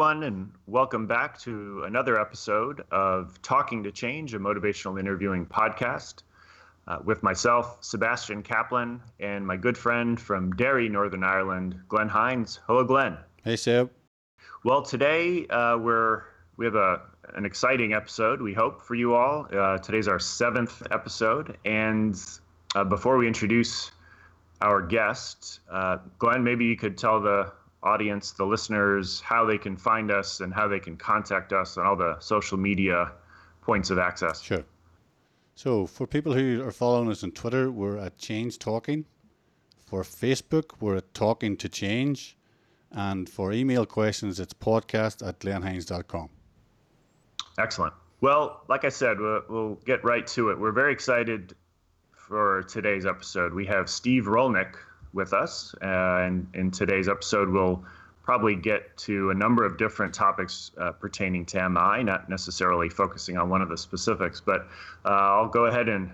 everyone, and welcome back to another episode of Talking to Change, a motivational interviewing podcast uh, with myself, Sebastian Kaplan, and my good friend from Derry, Northern Ireland, Glenn Hinds. Hello, Glenn. Hey, Seb. Well, today uh, we're we have a an exciting episode. We hope for you all. Uh, today's our seventh episode, and uh, before we introduce our guest, uh, Glenn, maybe you could tell the audience, the listeners, how they can find us and how they can contact us on all the social media points of access. Sure. So, for people who are following us on Twitter, we're at Change Talking. For Facebook, we're at Talking to Change. And for email questions, it's podcast at glennhinds.com. Excellent. Well, like I said, we'll, we'll get right to it. We're very excited for today's episode. We have Steve Rollnick, with us. Uh, and in today's episode, we'll probably get to a number of different topics uh, pertaining to MI, not necessarily focusing on one of the specifics. But uh, I'll go ahead and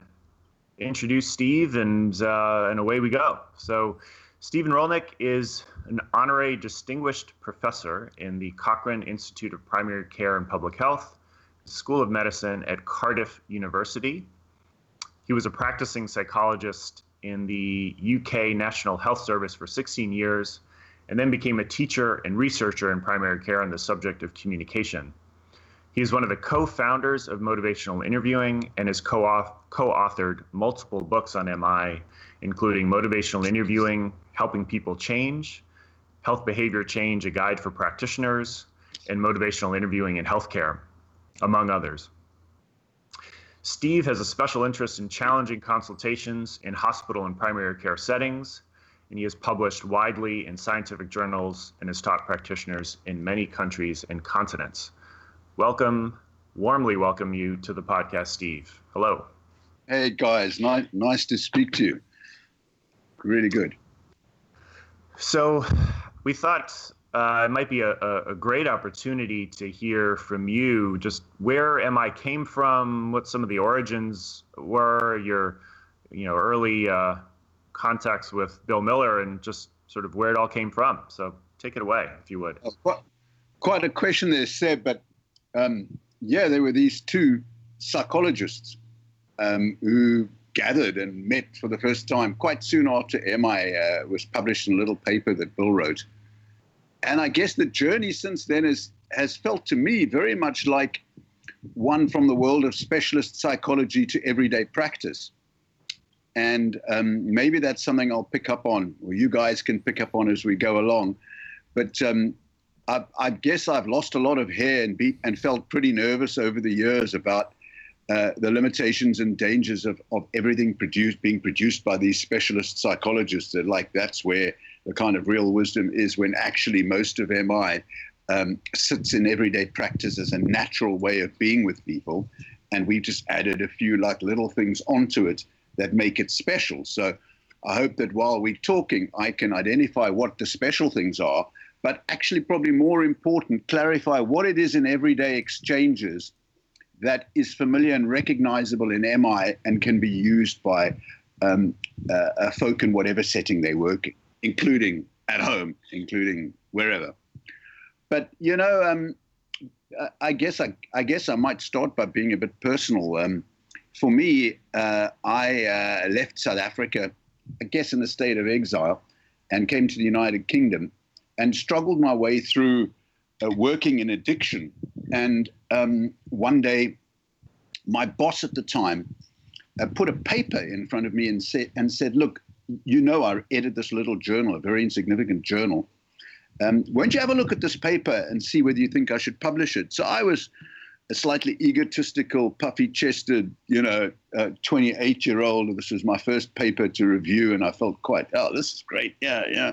introduce Steve, and uh, and away we go. So. Stephen Rollnick is an honorary distinguished professor in the Cochrane Institute of Primary Care and Public Health, School of Medicine at Cardiff University. He was a practicing psychologist in the UK National Health Service for 16 years, and then became a teacher and researcher in primary care on the subject of communication. He is one of the co founders of Motivational Interviewing and has co authored multiple books on MI, including Motivational Interviewing, Helping People Change, Health Behavior Change, a guide for practitioners, and Motivational Interviewing in Healthcare, among others. Steve has a special interest in challenging consultations in hospital and primary care settings, and he has published widely in scientific journals and has taught practitioners in many countries and continents. Welcome, warmly welcome you to the podcast, Steve. Hello. Hey, guys. Nice, nice to speak to you. Really good. So, we thought uh, it might be a, a, great opportunity to hear from you just where MI came from, what some of the origins were, your you know early uh, contacts with Bill Miller, and just sort of where it all came from. So take it away, if you would. Quite, quite a question there, Seb, but um, yeah, there were these two psychologists um, who gathered and met for the first time quite soon after MI uh, was published in a little paper that Bill wrote and I guess the journey since then is, has felt to me very much like one from the world of specialist psychology to everyday practice. And um, maybe that's something I'll pick up on, or you guys can pick up on as we go along. But um, I, I, guess I've lost a lot of hair and, be, and felt pretty nervous over the years about uh, the limitations and dangers of, of everything produced being produced by these specialist psychologists. That like that's where the kind of real wisdom is when actually most of MI um, sits in everyday practice as a natural way of being with people, and we've just added a few like little things onto it that make it special. So I hope that while we're talking, I can identify what the special things are, but actually probably more important, clarify what it is in everyday exchanges that is familiar and recognizable in MI and can be used by um, uh, folk in whatever setting they work, including at home, including wherever. But you know, um, I guess I, I, guess I might start by being a bit personal. Um, for me, uh, I uh, left South Africa, I guess, in a state of exile, and came to the United Kingdom, and struggled my way through uh, working in addiction. And um, one day, my boss at the time uh, put a paper in front of me and said, and said, "Look, you know, I edit this little journal, a very insignificant journal. Um, won't you have a look at this paper and see whether you think I should publish it?" So I was a slightly egotistical, puffy-chested, you know, 28-year-old. This was my first paper to review, and I felt quite, oh, this is great, yeah, yeah.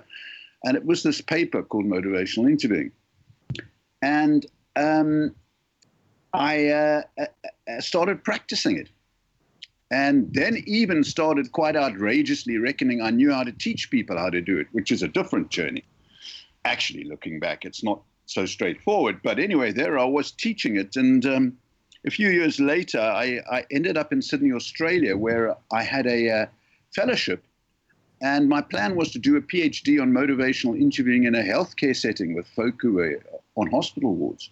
And it was this paper called Motivational Interviewing. And um, I uh, uh, uh, started practicing it. And then even started quite outrageously reckoning I knew how to teach people how to do it, which is a different journey. Actually, looking back, it's not so straightforward. But anyway, there I was teaching it. And um, a few years later, I, I, ended up in Sydney, Australia, where I had a uh, fellowship. And my plan was to do a PhD on motivational interviewing in a healthcare setting with folk who were on hospital wards.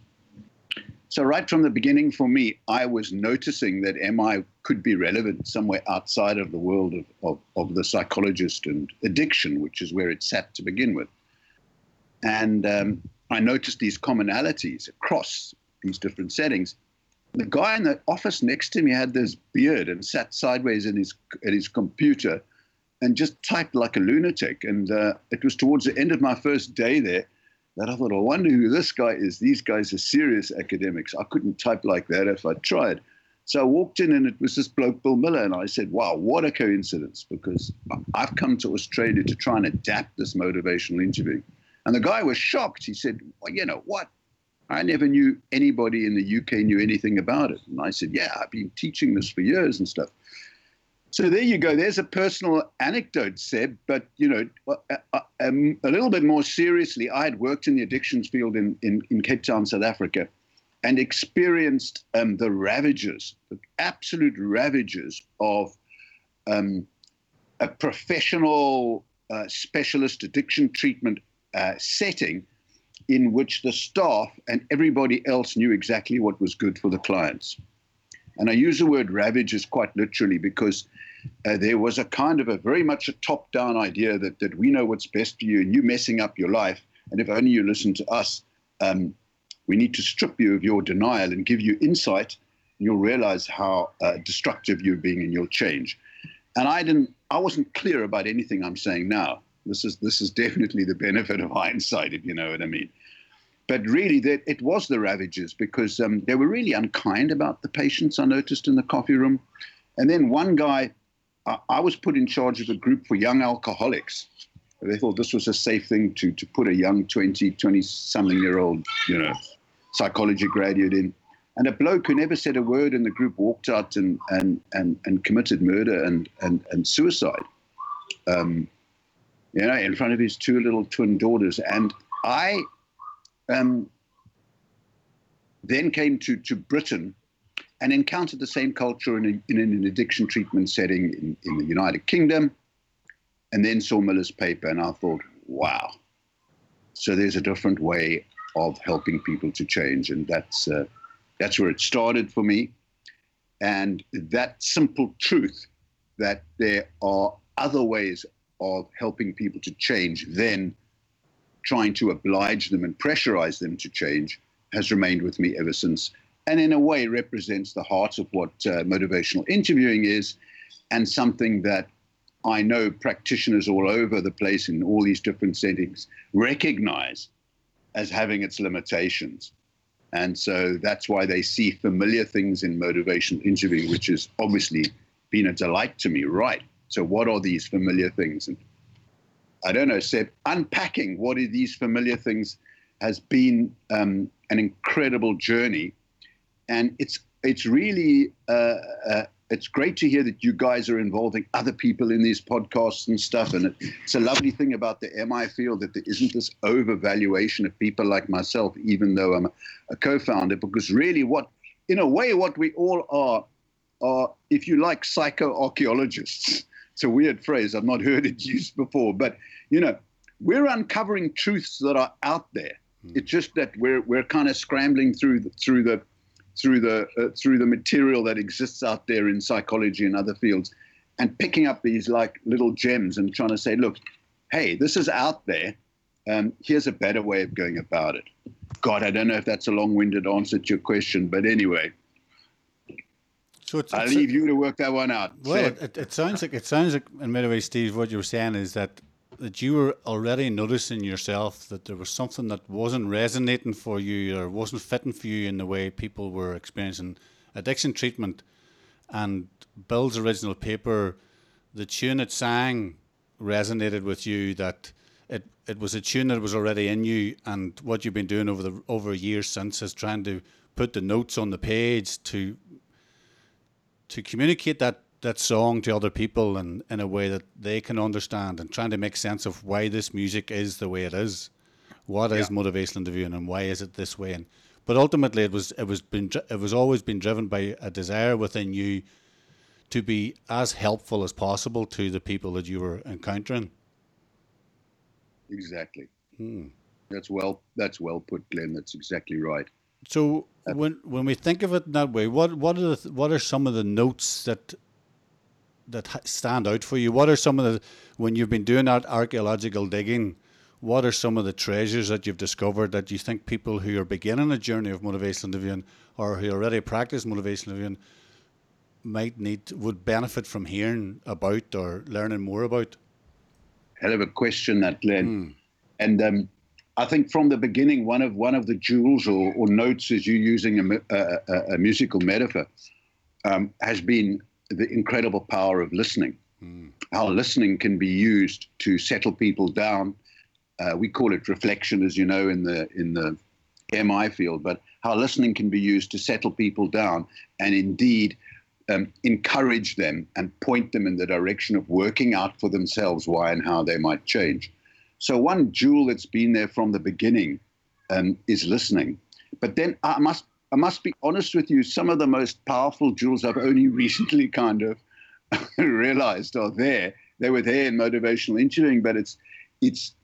So, right from the beginning, for me, I was noticing that MI could be relevant somewhere outside of the world of, of, of the psychologist and addiction, which is where it sat to begin with. And um, I noticed these commonalities across these different settings. The guy in the office next to me had this beard and sat sideways in his, at his computer and just typed like a lunatic. And uh, it was towards the end of my first day there I thought, I wonder who this guy is. These guys are serious academics. I couldn't type like that if I tried. So I walked in and it was this bloke, Bill Miller, and I said, wow, what a coincidence because I've come to Australia to try and adapt this motivational interview. And the guy was shocked. He said, well, you know what? I never knew anybody in the UK knew anything about it. And I said, yeah, I've been teaching this for years and stuff. So there you go. There's a personal anecdote, Seb. But you know, uh, uh, um, a little bit more seriously, I had worked in the addictions field in, in, in Cape Town, South Africa, and experienced um, the ravages, the absolute ravages of um, a professional uh, specialist addiction treatment uh, setting in which the staff and everybody else knew exactly what was good for the clients. And I use the word ravages quite literally because uh, there was a kind of a very much a top down idea that, that we know what's best for you and you messing up your life. And if only you listen to us, um, we need to strip you of your denial and give you insight. And you'll realize how uh, destructive you're being and you'll change. And I didn't, I wasn't clear about anything I'm saying now. This is, this is definitely the benefit of hindsight, if you know what I mean. But really, that it was the ravages because um, they were really unkind about the patients. I noticed in the coffee room, and then one guy I was put in charge of a group for young alcoholics. They thought this was a safe thing to, to put a young 20, 20 something year old, you know, psychology graduate in. And a bloke who never said a word in the group walked out and, and, and, and committed murder and, and, and suicide, um, you know, in front of his two little twin daughters. And I um, then came to, to Britain and encountered the same culture in, a, in an addiction treatment setting in, in, the United Kingdom, and then saw Miller's paper, and I thought, wow. So there's a different way of helping people to change, and that's uh, that's where it started for me. And that simple truth that there are other ways of helping people to change than trying to oblige them and pressurize them to change has remained with me ever since and in a way represents the heart of what uh, motivational interviewing is and something that I know practitioners all over the place in all these different settings recognize as having its limitations. And so that's why they see familiar things in motivational interviewing, which has obviously been a delight to me. Right. So, what are these familiar things? And I don't know, Seb, unpacking what are these familiar things has been um, an incredible journey and it's it's really uh, uh, it's great to hear that you guys are involving other people in these podcasts and stuff. And it's a lovely thing about the MI field that there isn't this overvaluation of people like myself, even though I'm a co-founder. Because really, what in a way, what we all are are, if you like, psycho-archaeologists. It's a weird phrase. I've not heard it used before, but you know, we're uncovering truths that are out there. Mm. It's just that we're we're kind of scrambling through the, through the through the uh, through the material that exists out there in psychology and other fields, and picking up these like little gems and trying to say, look, hey, this is out there. Um, here's a better way of going about it. God, I don't know if that's a long-winded answer to your question, but anyway. So it's, I'll leave you to work that one out. Well, it, it, sounds like it sounds like in many ways, Steve, what you were saying is that that you were already noticing yourself that there was something that wasn't resonating for you or wasn't fitting for you in the way people were experiencing addiction treatment. And Bill's original paper, the tune it sang resonated with you that it, it was a tune that was already in you and what you've been doing over the over years since is trying to put the notes on the page to to communicate that that song to other people and in a way that they can understand and trying to make sense of why this music is the way it is. What yeah. is motivational interviewing and why is it this way? And but ultimately, it was it was been it was always been driven by a desire within you to be as helpful as possible to the people that you were encountering. Exactly. Hmm. That's well. That's well put, Glenn. That's exactly right. So when when we think of it in that way, what what are the, what are some of the notes that that stand out for you? What are some of the when you've been doing that archaeological digging? What are some of the treasures that you've discovered that you think people who are beginning a journey of motivational interviewing or who already practice motivational interviewing might need would benefit from hearing about or learning more about? Hell of a question, that Glenn. Mm. And um, I think from the beginning, one of one of the jewels or, or notes, as you're using a, a, a musical metaphor, um, has been the incredible power of listening. Mm. How listening can be used to settle people down. Uh, we call it reflection, as you know, in the in the MI field, but how listening can be used to settle people down and indeed um, encourage them and point them in the direction of working out for themselves why and how they might change. So one jewel that's been there from the beginning um, is listening. But then I must I must be honest with you, some of the most powerful jewels I've only recently kind of realized are there. They were there in motivational interviewing, but it's it's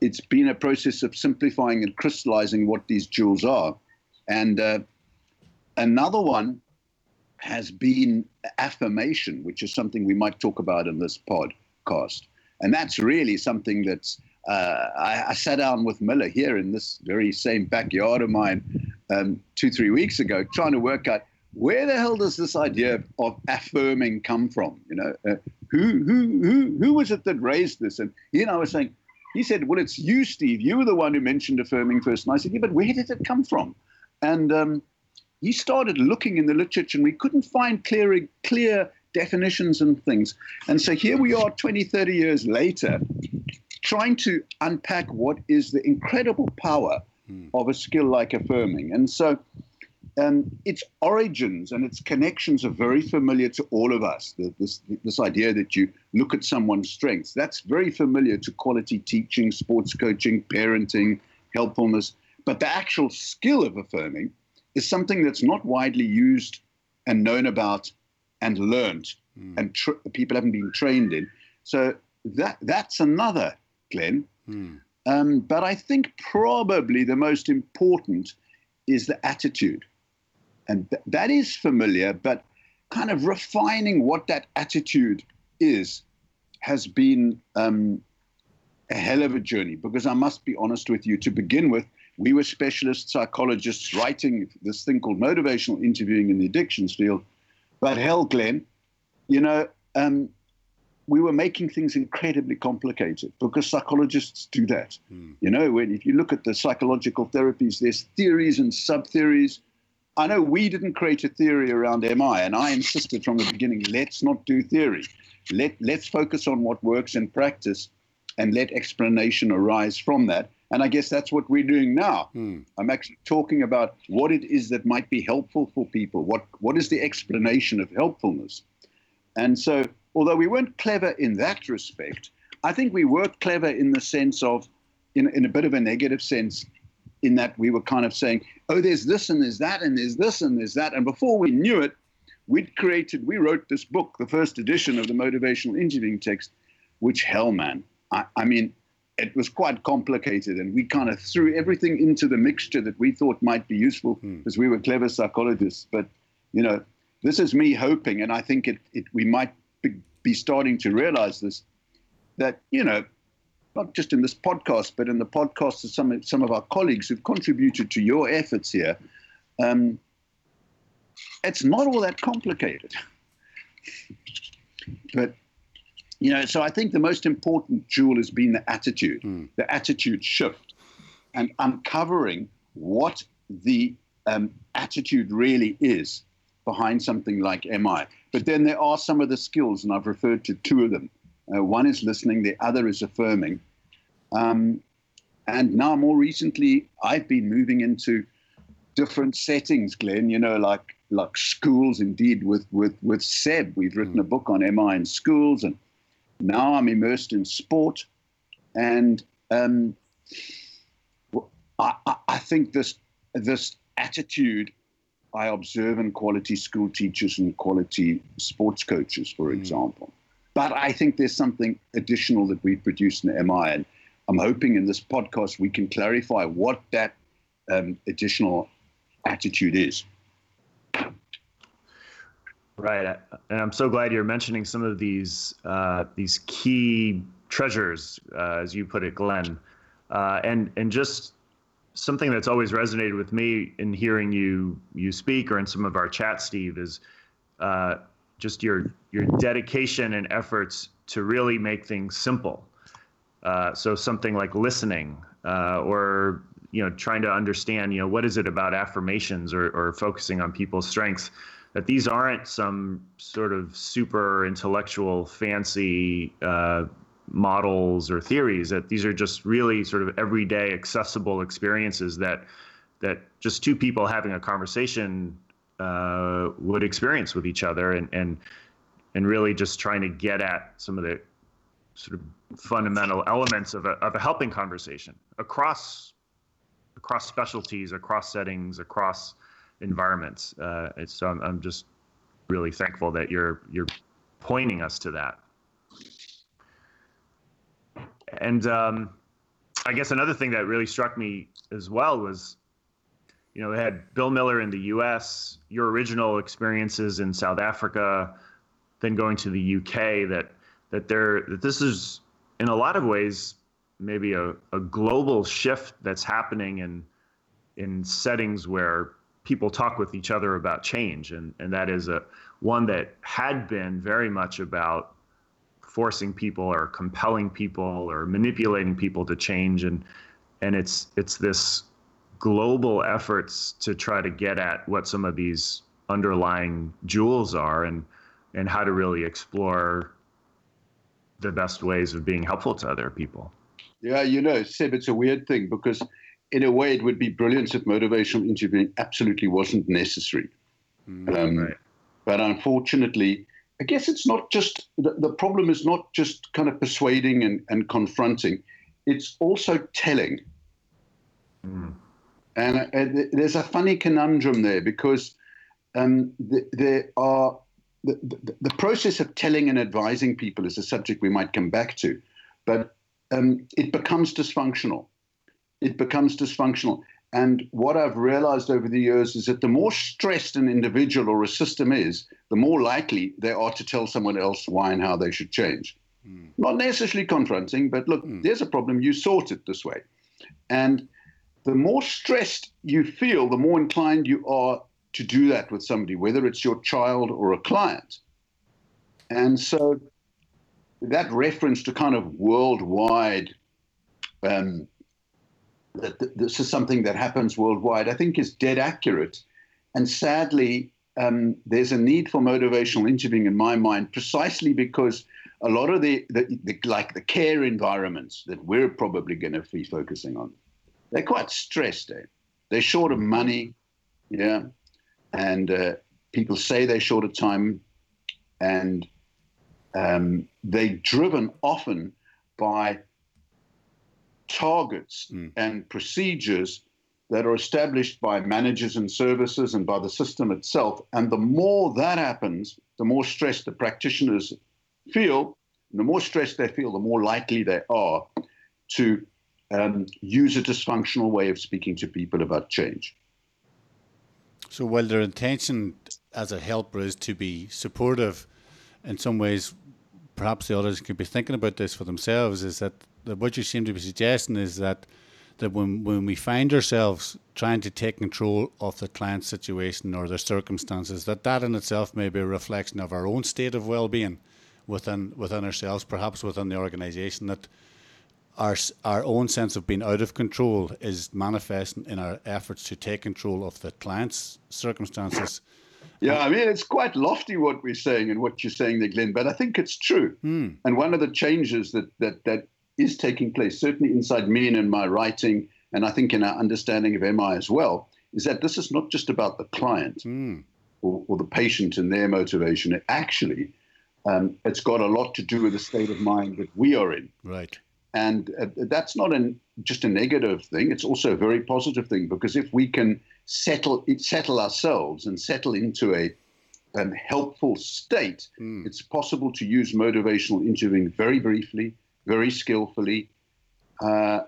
it's been a process of simplifying and crystallizing what these jewels are. And uh, another one has been affirmation, which is something we might talk about in this podcast. And that's really something that's uh, I, I, sat down with Miller here in this very same backyard of mine um, two, three weeks ago, trying to work out where the hell does this idea of, affirming come from? You know, uh, who, who, who, who was it that raised this? And he and I was saying, he said, well, it's you, Steve. You were the one who mentioned affirming first. And I said, yeah, but where did it come from? And um, he started looking in the literature, and we couldn't find clear, clear definitions and things. And so here we are 20, 30 years later, trying to unpack what is the incredible power mm. of a skill like affirming. And so um, its origins and its connections are very familiar to all of us. The, this, this idea that you look at someone's strengths, that's very familiar to quality teaching, sports coaching, parenting, helpfulness. But the actual skill of affirming is something that's not widely used and known about and learned, mm. and tr- people haven't been trained in. So that that's another Glenn. Hmm. Um, but I think probably the most important is the attitude. And th- that is familiar, but kind of refining what that attitude is has been um, a hell of a journey because I must be honest with you. To begin with, we were specialist psychologists writing this thing called motivational interviewing in the addictions field. But hell, Glenn, you know, um, we were making things incredibly complicated because psychologists do that. Mm. You know, when if you look at the psychological therapies, there's theories and sub theories. I know we didn't create a theory around MI, and I insisted from the beginning, let's not do theory. Let let's focus on what works in practice, and let explanation arise from that. And I guess that's what we're doing now. Mm. I'm actually talking about what it is that might be helpful for people. What what is the explanation of helpfulness? And so although we weren't clever in that respect, I think we were clever in the sense of, in, in a bit of a negative sense, in that we were kind of saying, oh, there's this and there's that and there's this and there's that. And before we knew it, we'd created, we wrote this book, the first edition of the motivational interviewing text, which hell, man, I, I mean, it was quite complicated and we kind of threw everything into the mixture that we thought might be useful hmm. because we were clever psychologists. But, you know, this is me hoping, and I think it, it we might be starting to realize this that, you know, not just in this podcast, but in the podcasts of some, some of our colleagues who've contributed to your efforts here, um, it's not all that complicated. but, you know, so I think the most important jewel has been the attitude, mm. the attitude shift, and uncovering what the um, attitude really is behind something like MI. But then there are some of the skills, and I've referred to two of them. Uh, one is listening, the other is affirming. Um, and now, more recently, I've been moving into different settings, Glenn, you know, like like schools, indeed, with, with, with Seb. We've written a book on MI in schools, and now I'm immersed in sport. And um, I, I think this, this attitude I observe in quality school teachers and quality sports coaches, for mm. example. But I think there's something additional that we produce in MI. And I'm hoping in this podcast we can clarify what that um, additional attitude is. Right, and I'm so glad you're mentioning some of these uh, these key treasures, uh, as you put it, Glenn, uh, and and just something that's always resonated with me in hearing you you speak or in some of our chat, Steve, is uh, just your your dedication and efforts to really make things simple. Uh, so something like listening, uh, or you know, trying to understand, you know, what is it about affirmations or, or focusing on people's strengths that these aren't some sort of super intellectual, fancy uh, models or theories. That these are just really sort of everyday, accessible experiences that that just two people having a conversation uh, would experience with each other, and and and really just trying to get at some of the sort of fundamental elements of a of a helping conversation across across specialties, across settings, across environments. Uh, so I'm, I'm just really thankful that you're you're pointing us to that. And um, I guess another thing that really struck me as well was, you know, we had Bill Miller in the U.S., your original experiences in South Africa, then going to the UK. That that there that this is in a lot of ways maybe a, a global shift that's happening in in settings where people talk with each other about change, and and that is a one that had been very much about forcing people or compelling people or manipulating people to change, and and it's it's this global efforts to try to get at what some of these underlying jewels are and and how to really explore the best ways of being helpful to other people. Yeah, you know, Seb, it's a weird thing because in a way, it would be brilliant if motivational interviewing absolutely wasn't necessary. Mm, um, right. But unfortunately, I guess it's not just the, the problem is not just kind of persuading and, and confronting, it's also telling. Mm. And, uh, there's a funny conundrum there because um, the, there are the, the, the, process of telling and advising people is a subject we might come back to, but um, it becomes dysfunctional it becomes dysfunctional. And what I've realized over the years is that the more stressed an individual or a system is, the more likely they are to tell someone else why and how they should change. Mm. Not necessarily confronting, but look, mm. there's a problem, you sort it this way. And the more stressed you feel, the more inclined you are to do that with somebody, whether it's your child or a client. And so that reference to kind of worldwide um, that this is something that happens worldwide, I think is dead accurate. And sadly, um, there's a need for motivational interviewing in my mind, precisely because a lot of the, the, the like the care environments that we're probably going to be focusing on, they're quite stressed. Eh? They're short of money, yeah, and uh, people say they're short of time, and um, they're driven often by targets mm. and procedures that are established by managers and services and by the system itself. And the more that happens, the more stressed the practitioners feel. And the more stressed they feel, the more likely they are to um, use a dysfunctional way of speaking to people about change. So, while their intention as a helper is to be supportive, in some ways, perhaps the others could be thinking about this for themselves, is that that what you seem to be suggesting is that that when when we find ourselves trying to take control of the client's situation or their circumstances, that that in itself may be a reflection of our own state of well-being within within ourselves, perhaps within the organisation. That our our own sense of being out of control is manifesting in our efforts to take control of the client's circumstances. Yeah, I mean, it's quite lofty what we're saying and what you're saying there, Glenn, but I think it's true. Mm. And one of the changes that, that, that is taking place, certainly inside me and in my writing, and I think in our understanding of MI as well, is that this is not just about the client mm. or, or, the patient and their motivation. It actually, um, it's got a lot to do with the state of mind that we are in. Right. And uh, that's not an, just a negative thing. It's also a very positive thing because if we can settle settle ourselves and settle into a um, helpful state, mm. it's possible to use motivational interviewing very briefly, very skillfully, uh,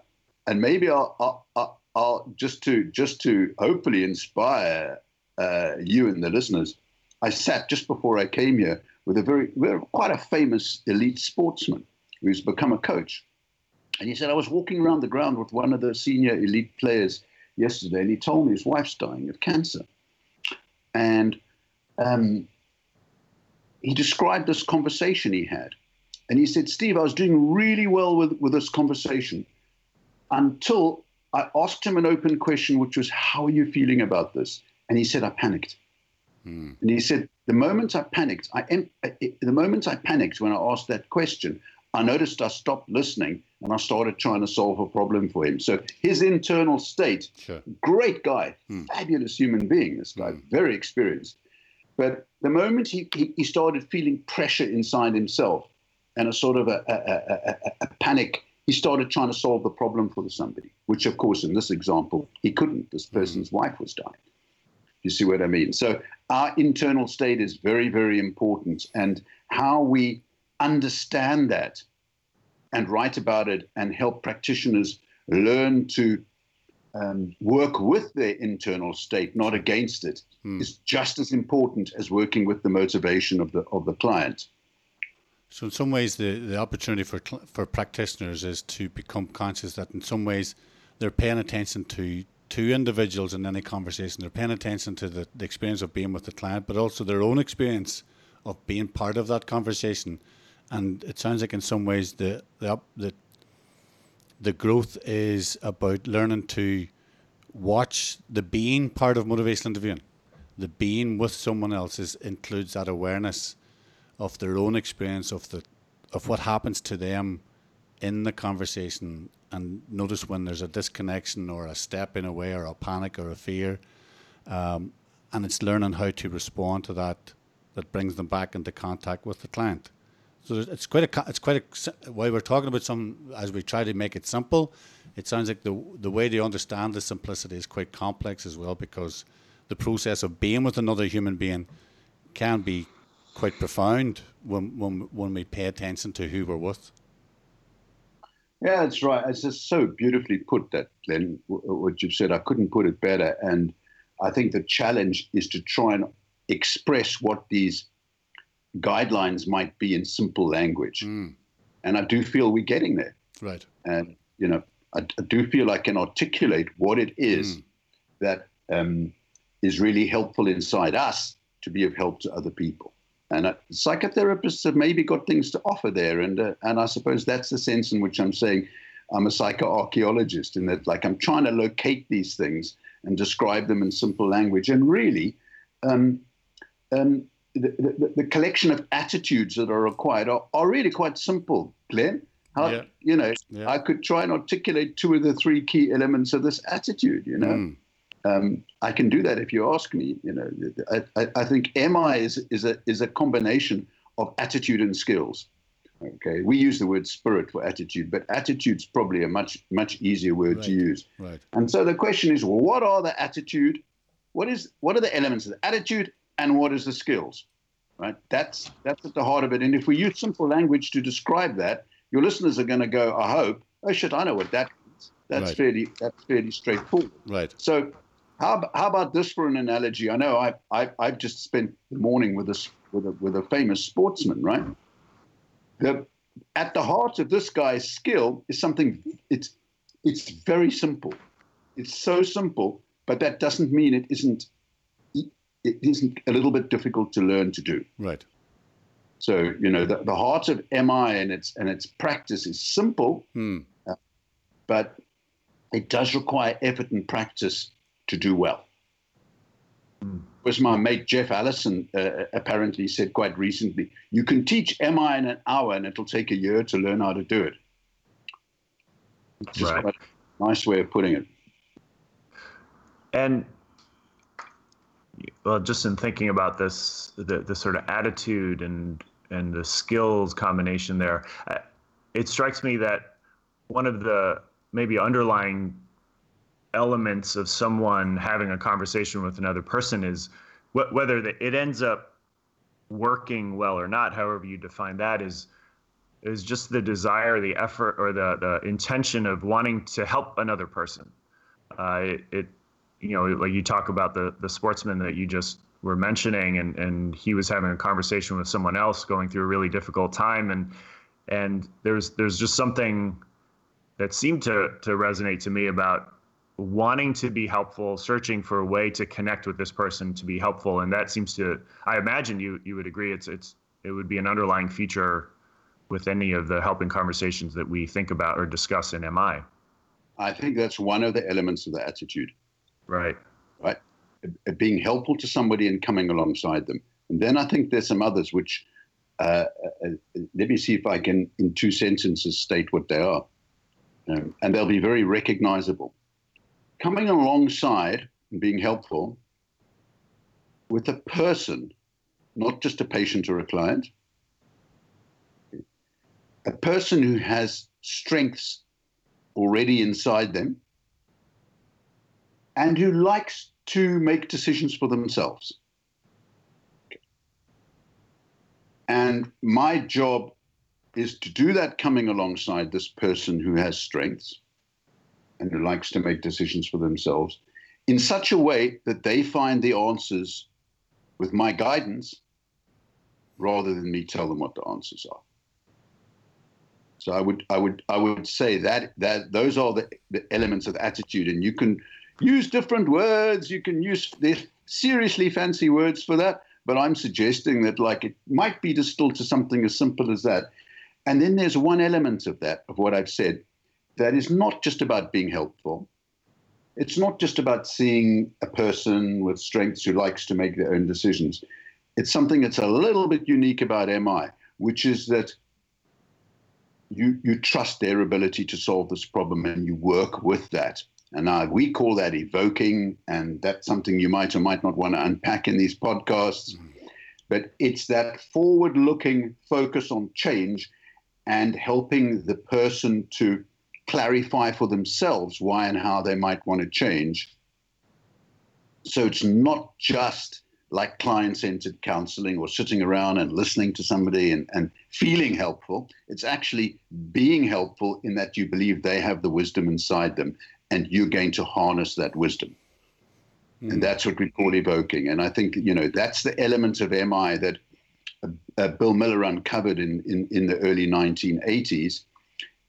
and maybe I'll, I'll, I'll, just to just to hopefully inspire uh, you and the listeners. I sat just before I came here with a very, very quite a famous elite sportsman who's become a coach, and he said I was walking around the ground with one of the senior elite players yesterday, and he told me his wife's dying of cancer, and um, he described this conversation he had. And he said, Steve, I was doing really well with, with this conversation until I asked him an open question, which was, How are you feeling about this? And he said, I panicked. Hmm. And he said, The moment I panicked, I am, the moment I panicked when I asked that question, I noticed I stopped listening and I started trying to solve a problem for him. So his internal state, sure. great guy, hmm. fabulous human being, this guy, hmm. very experienced. But the moment he, he, he, started feeling pressure inside himself and a sort of a, a, a, a, panic, he started trying to solve the problem for somebody, which, of course, in this example, he couldn't. This hmm. person's wife was dying. You see what I mean? So our internal state is very, very important. And how we understand that and write about it and help practitioners learn to um, work with their internal state, not against it, hmm. is just as important as working with the motivation of the of the client. So, in some ways, the, the opportunity for for practitioners is to become conscious that in some ways they're paying attention to two individuals in any conversation. They're paying attention to the, the experience of being with the client, but also their own experience of being part of that conversation. And it sounds like in some ways the the the the growth is about learning to watch the being part of motivational interviewing. The being with someone else is, includes that awareness of their own experience of the of what happens to them in the conversation and notice when there's a disconnection or a step in a way or a panic or a fear um, and it's learning how to respond to that that brings them back into contact with the client so it's quite a it's quite a while we're talking about some as we try to make it simple. It sounds like the the way they understand the simplicity is quite complex as well because the process of being with another human being can be quite profound when when when we pay attention to who we're with. Yeah, that's right. It's just so beautifully put that, Glenn, what you've said. I couldn't put it better. And I think the challenge is to try and express what these guidelines might be in simple language. Mm. And I do feel we're getting there. Right. And, you know, I, I do feel I can articulate what it is mm. that um, is really helpful inside us to be of help to other people. And uh, psychotherapists have maybe got things to offer there. And, uh, and I suppose that's the sense in which I'm saying I'm a psychoarchaeologist, in that, like, I'm trying to locate these things and describe them in simple language. And really, um, um, the, the, the, collection of attitudes that are required are, are really quite simple, Glenn. How, yeah. You know, yeah. I could try and articulate two of the three key elements of this attitude, you know. Mm. Um, I can do that if you ask me. You know, I, I, think MI is, is, a, is a combination of attitude and skills. Okay, we use the word spirit for attitude, but attitude's probably a much much easier word right. to use. Right. And so the question is, well, what are the attitude? What is what are the elements of the attitude? and what is the skills, right? That's that's at the heart of it. And if we use simple language to describe that, your listeners are going to go, I hope, oh shit, I know what that means. That's right. fairly that's fairly straightforward. Right. So how, how about this for an analogy? I know I, I I've just spent the morning with this with a with a famous sportsman, right? The at the heart of this guy's skill is something it's it's very simple. It's so simple, but that doesn't mean it isn't it isn't a little bit difficult to learn to do. Right. So you know the, the heart of MI and its and its practice is simple, hmm. uh, but it does require effort and practice to do well. Was my mate Jeff Allison uh, apparently said quite recently, you can teach MI in an hour and it'll take a year to learn how to do it. Right. a nice way of putting it. And well, just in thinking about this, the, the sort of attitude and and the skills combination there, uh, it strikes me that one of the maybe underlying elements of someone having a conversation with another person is wh- whether the, it ends up working well or not, however you define that, is is just the desire, the effort, or the the intention of wanting to help another person. Uh, it, it, you know, like you talk about the the sportsman that you just were mentioning, and and he was having a conversation with someone else going through a really difficult time, and and there's there's just something that seemed to to resonate to me about wanting to be helpful, searching for a way to connect with this person to be helpful, and that seems to. I imagine you you would agree. It's it's it would be an underlying feature with any of the helping conversations that we think about or discuss in MI. I think that's one of the elements of the attitude. Right. Right. Being helpful to somebody and coming alongside them. And then I think there's some others which, uh, uh, let me see if I can, in two sentences, state what they are. Um, and they'll be very recognizable. Coming alongside and being helpful with a person, not just a patient or a client, a person who has strengths already inside them and who likes to make decisions for themselves. And my job is to do that coming alongside this person who has strengths and who likes to make decisions for themselves in such a way that they find the answers with my guidance rather than me tell them what the answers are. So I would I would I would say that that those are the, the elements of attitude, and you can use different words. You can use seriously fancy words for that, but I'm suggesting that like it might be distilled to something as simple as that. And then there's one element of that of what I've said that is not just about being helpful. It's not just about seeing a person with strengths who likes to make their own decisions. It's something that's a little bit unique about MI, which is that you you trust their ability to solve this problem and you work with that. And we call that evoking, and that's something you might or might not want to unpack in these podcasts. Mm. But it's that forward looking focus on change and helping the person to clarify for themselves why and how they might want to change. So it's not just like client centered counseling or sitting around and listening to somebody and, and feeling helpful. It's actually being helpful in that you believe they have the wisdom inside them and you're going to harness that wisdom. Mm. And that's what we call evoking. And I think, you know, that's the element of MI that uh, uh, Bill Miller uncovered in, in, in the early 1980s.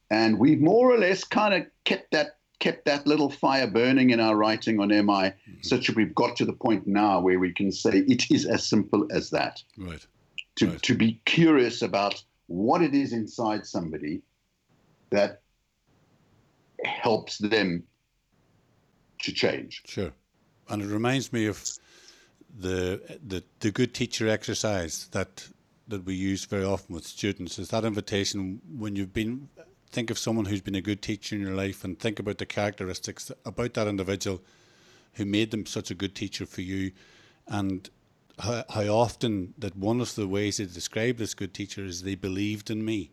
And we've more or less kind of kept that kept that little fire burning in our writing on MI, mm-hmm. such that we've got to the point now where we can say it is as simple as that. Right. To, right. to be curious about what it is inside somebody that helps them to change. Sure. And it reminds me of the the, the good teacher exercise that that we use very often with students is that invitation when you've been think of someone who's been a good teacher in your life and think about the characteristics about that individual who made them such a good teacher for you and how, how often that one of the ways they describe this good teacher is they believed in me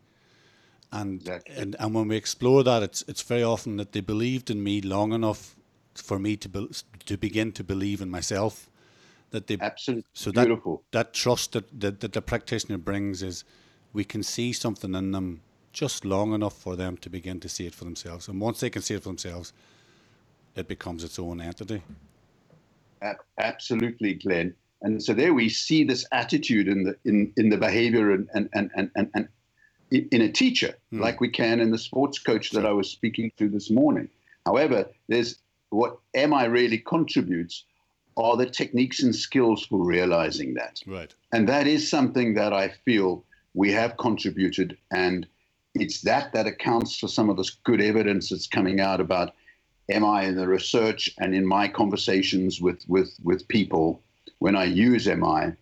and, exactly. and and when we explore that it's it's very often that they believed in me long enough for me to be, to begin to believe in myself that they absolutely so beautiful that, that trust that, that that the practitioner brings is we can see something in them just long enough for them to begin to see it for themselves. And once they can see it for themselves, it becomes its own entity. Absolutely, Glenn. And so there we see this attitude in the in, in the behavior and and, and, and, and, in a teacher, mm. like we can in the sports coach that I was speaking to this morning. However, there's what MI really contributes are the techniques and skills for realizing that. Right. And that is something that I feel we have contributed and it's that that accounts for some of this good evidence that's coming out about MI in the research and in my conversations with with with people when I use MI.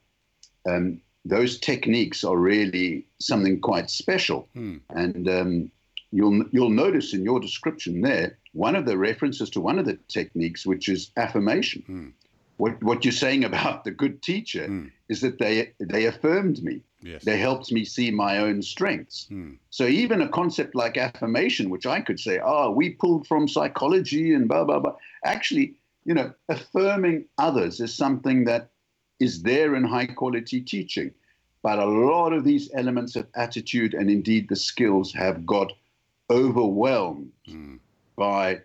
Um, those techniques are really something quite special, hmm. and um, you'll you'll notice in your description there one of the references to one of the techniques, which is affirmation. Hmm. What what you're saying about the good teacher hmm. is that they they affirmed me. Yes. They helped me see my own strengths. Hmm. So even a concept like affirmation, which I could say, oh, we pulled from psychology and blah, blah, blah. Actually, you know, affirming others is something that is there in high quality teaching. But a lot of these elements of attitude and indeed the skills have got overwhelmed mm. by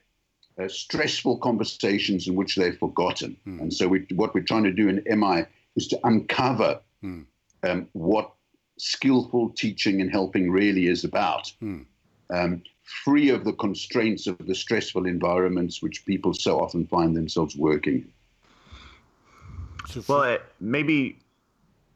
uh, stressful conversations in which they've forgotten. Mm. And so, we, what we're trying to do in MI is to uncover mm. Um, what skillful teaching and helping really is about, hmm. um, free of the constraints of the stressful environments which people so often find themselves working in. Well, maybe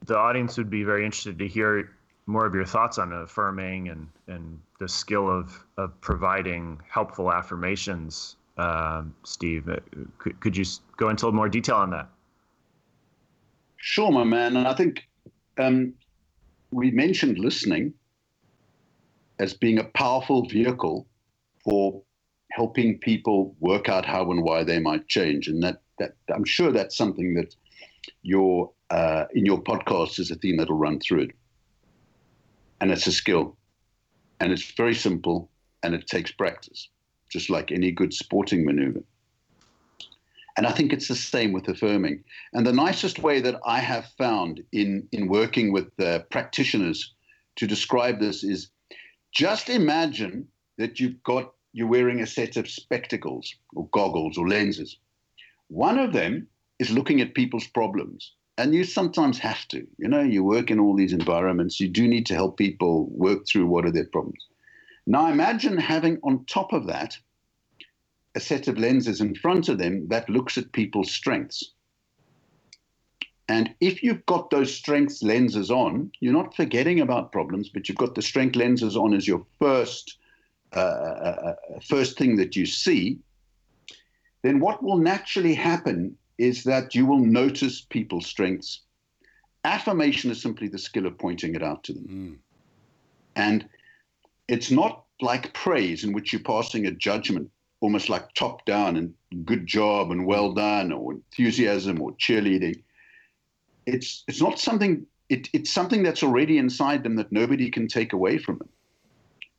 the audience would be very interested to hear more of your thoughts on affirming and, and the skill of, of providing helpful affirmations, um, Steve. Uh, could, could you go into a little more detail on that? Sure, my man. And I think um, we mentioned listening as being a powerful vehicle for helping people work out how and why they might change. And that, that I'm sure that's something that your uh, in your podcast is a theme that'll run through it. And it's a skill. And it's very simple and it takes practice, just like any good sporting maneuver. And I think it's the same with affirming. And the nicest way that I have found in, in working with uh, practitioners to describe this is just imagine that you've got you're wearing a set of spectacles or goggles or lenses. One of them is looking at people's problems. And you sometimes have to. You know, you work in all these environments. You do need to help people work through what are their problems. Now imagine having on top of that a set of lenses in front of them that looks at people's strengths. And if you've got those strengths lenses on, you're not forgetting about problems, but you've got the strength lenses on as your first uh, uh, uh, first thing that you see. Then what will naturally happen is that you will notice people's strengths. Affirmation is simply the skill of pointing it out to them. Mm. And it's not like praise in which you're passing a judgment almost like top down and good job and well done or enthusiasm or cheerleading. It's it's not something it, it's something that's already inside them that nobody can take away from them.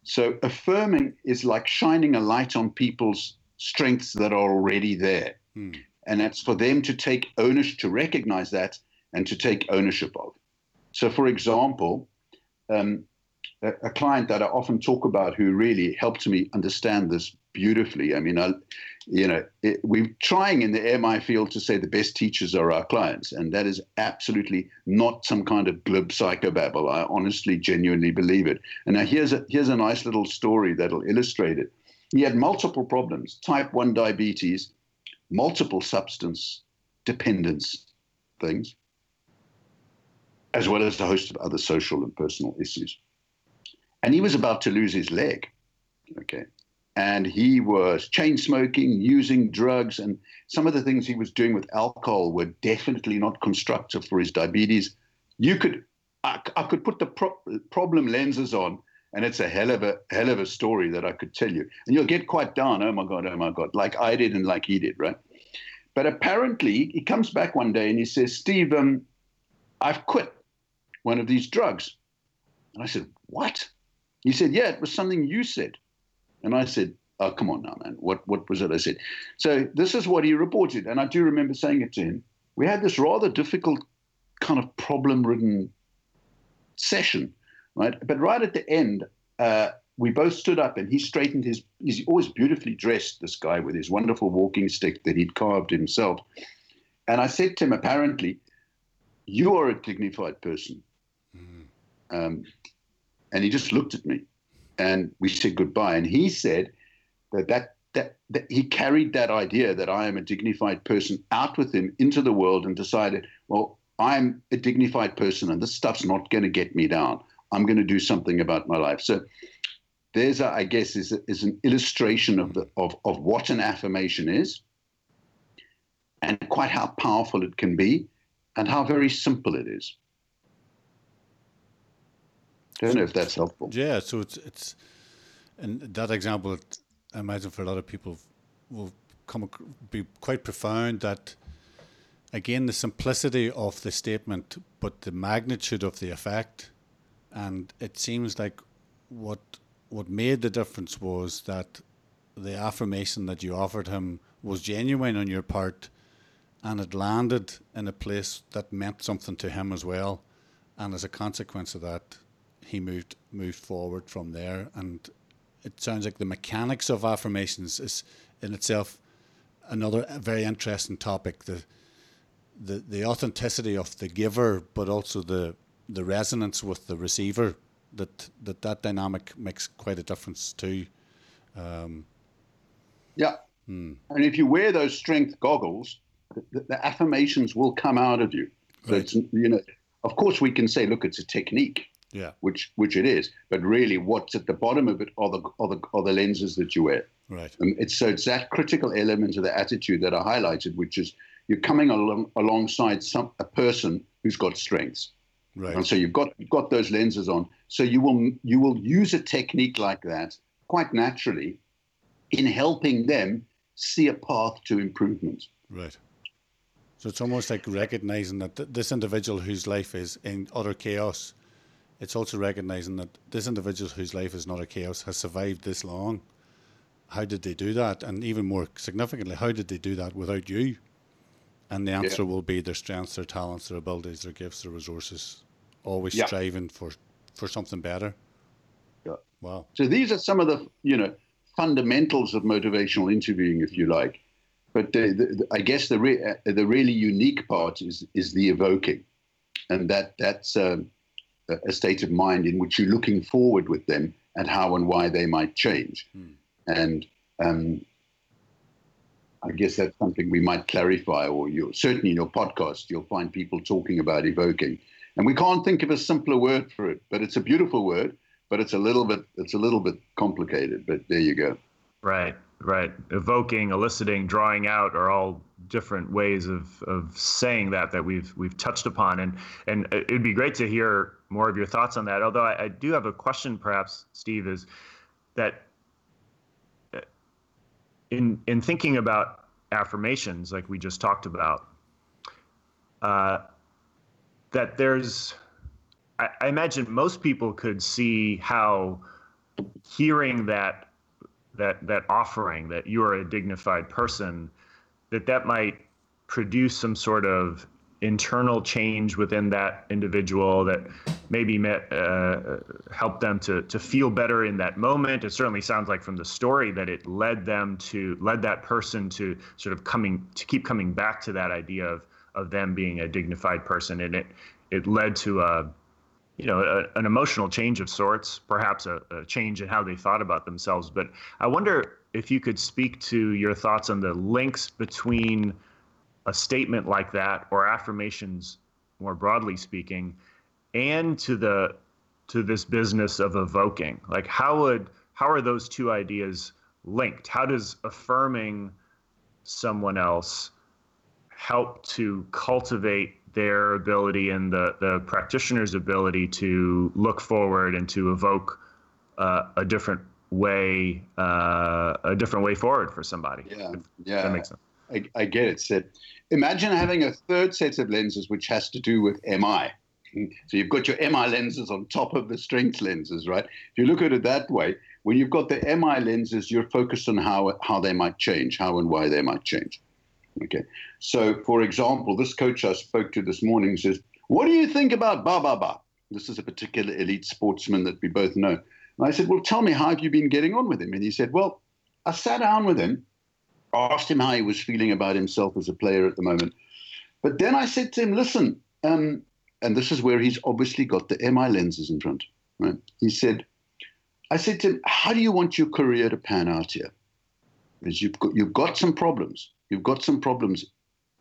So affirming is like shining a light on people's strengths that are already there. Hmm. And that's for them to take ownership, to recognize that and to take ownership of. So, for example, um, a, a, client that I often talk about who really helped me understand this beautifully. I mean, I, you know, it, we're trying in the MI field to say the best teachers are our clients, and that is absolutely not some kind of glib psychobabble. I honestly, genuinely believe it. And now here's a here's a nice little story that'll illustrate it. He had multiple problems: type one diabetes, multiple substance dependence things, as well as a host of other social and personal issues. And he was about to lose his leg. Okay and he was chain smoking, using drugs, and some of the things he was doing with alcohol were definitely not constructive for his diabetes. You could, I, I could put the pro- problem lenses on, and it's a hell of a hell of a story that I could tell you, and you'll get quite down. Oh my god, oh my god, like I did and like he did, right? But apparently, he comes back one day and he says, "Steve, um, I've quit one of these drugs," and I said, "What?" He said, "Yeah, it was something you said." And I said, Oh, come on now, man. What, what was it I said? So this is what he reported. And I do remember saying it to him. We had this rather difficult, kind of problem ridden session, right? But right at the end, uh, we both stood up and he straightened his, he's always beautifully dressed, this guy with his wonderful walking stick that he'd carved himself. And I said to him, apparently, you are a dignified person. Mm. Um, and he just looked at me and we said goodbye. And he said that, that that that he carried that idea that I am a dignified person out with him into the world and decided, well, I'm a dignified person and this stuff's not going to get me down. I'm going to do something about my life. So there's, a, I guess, is, a, is an illustration of the of, of what an affirmation is, and quite how powerful it can be, and how very simple it is. Don't know if that's helpful. Yeah, so it's it's, and that example, I imagine for a lot of people, will come be quite profound. That again, the simplicity of the statement, but the magnitude of the effect, and it seems like what what made the difference was that the affirmation that you offered him was genuine on your part, and it landed in a place that meant something to him as well and as a consequence of that, he moved moved forward from there. And it sounds like the mechanics of affirmations is in itself another very interesting topic. The the the authenticity of the giver, but also the the resonance with the receiver. That that that dynamic makes quite a difference too. Um, yeah, hmm. and if you wear those strength goggles, the, the affirmations will come out of you. So right. it's you know, of course we can say, look, it's a technique. Yeah. Which which it is, but really, what's at the bottom of it are the are the, are the lenses that you wear. Right. And it's so it's that critical element of the attitude that I highlighted, which is you're coming along alongside some a person who's got strengths. Right. And so you've got you've got those lenses on. So you will you will use a technique like that quite naturally in helping them see a path to improvement. Right. So it's almost like recognizing that th- this individual whose life is in utter chaos, it's also recognizing that this individual whose life is not a chaos has survived this long. How did they do that? And even more significantly, how did they do that without you? And the answer yeah. will be their strengths, their talents, their abilities, their gifts, their resources, always yeah. striving for, for something better. Yeah. Wow. So these are some of the, you know, fundamentals of motivational interviewing, if you like. But the, the, I guess the re, uh, the really unique part is is the evoking, and that that's um, a state of mind in which you're looking forward with them and how and why they might change. Hmm. And um, I guess that's something we might clarify, or you certainly in your podcast you'll find people talking about evoking, and we can't think of a simpler word for it. But it's a beautiful word, but it's a little bit it's a little bit complicated. But there you go. Right. Right. Evoking, eliciting, drawing out are all different ways of, of saying that that we've we've touched upon, and and it'd be great to hear more of your thoughts on that. Although I, I do have a question, perhaps, Steve, is that uh, in in thinking about affirmations, like we just talked about, uh, that there's, I, I imagine most people could see how hearing that that that offering that you are a dignified person that that might produce some sort of internal change within that individual that maybe met, uh, help them to to feel better in that moment. It certainly sounds like from the story that it led them to led that person to sort of coming to keep coming back to that idea of of them being a dignified person, and it it led to a you know, a, an emotional change of sorts, perhaps a, a, change in how they thought about themselves. But I wonder if you could speak to your thoughts on the links between a statement like that or affirmations, more broadly speaking, and to the to this business of evoking. Like, how would how are those two ideas linked? How does affirming someone else help to cultivate their ability and the, the practitioner's ability to look forward and to evoke uh, a different way, uh, a different way forward for somebody. Yeah, yeah. That makes sense. I, I get it. Sid. imagine having a third set of lenses which has to do with MI. So you've got your MI lenses on top of the strength lenses, right? If you look at it that way, when you've got the MI lenses, you're focused on how how they might change, how and why they might change. Okay. So, for example, this coach I spoke to this morning says, What do you think about Ba Ba Ba? This is a particular elite sportsman that we both know. And I said, Well, tell me, how have you been getting on with him? And he said, Well, I sat down with him, asked him how he was feeling about himself as a player at the moment. But then I said to him, Listen, um, and this is where he's obviously got the MI lenses in front. Right? He said, I said to him, How do you want your career to pan out here? Because you've got, you've got some problems. You've got some problems,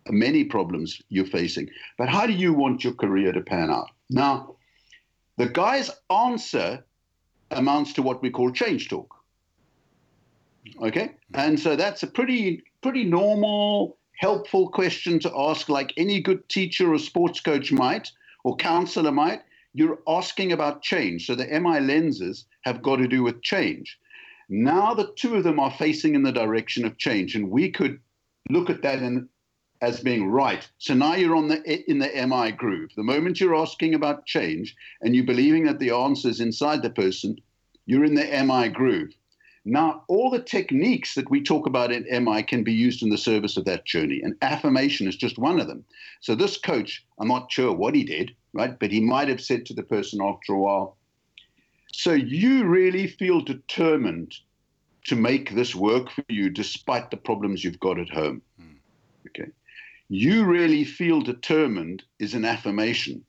many problems you're facing. But how do you want your career to pan out? Now, the guy's answer amounts to what we call change talk. Okay? And so that's a pretty pretty normal, helpful question to ask, like any good teacher or sports coach might, or counselor might. You're asking about change. So the MI lenses have got to do with change. Now the two of them are facing in the direction of change, and we could look at that in, as being right. So now you're on the in the MI groove. The moment you're asking about change and you're believing that the answer is inside the person, you're in the MI groove. Now, all the techniques that we talk about in MI can be used in the service of that journey, and affirmation is just one of them. So, this coach, I'm not sure what he did, right? But he might have said to the person after a while, So you really feel determined to make this work for you despite the problems you've got at home. Mm. Okay. You really feel determined is an affirmation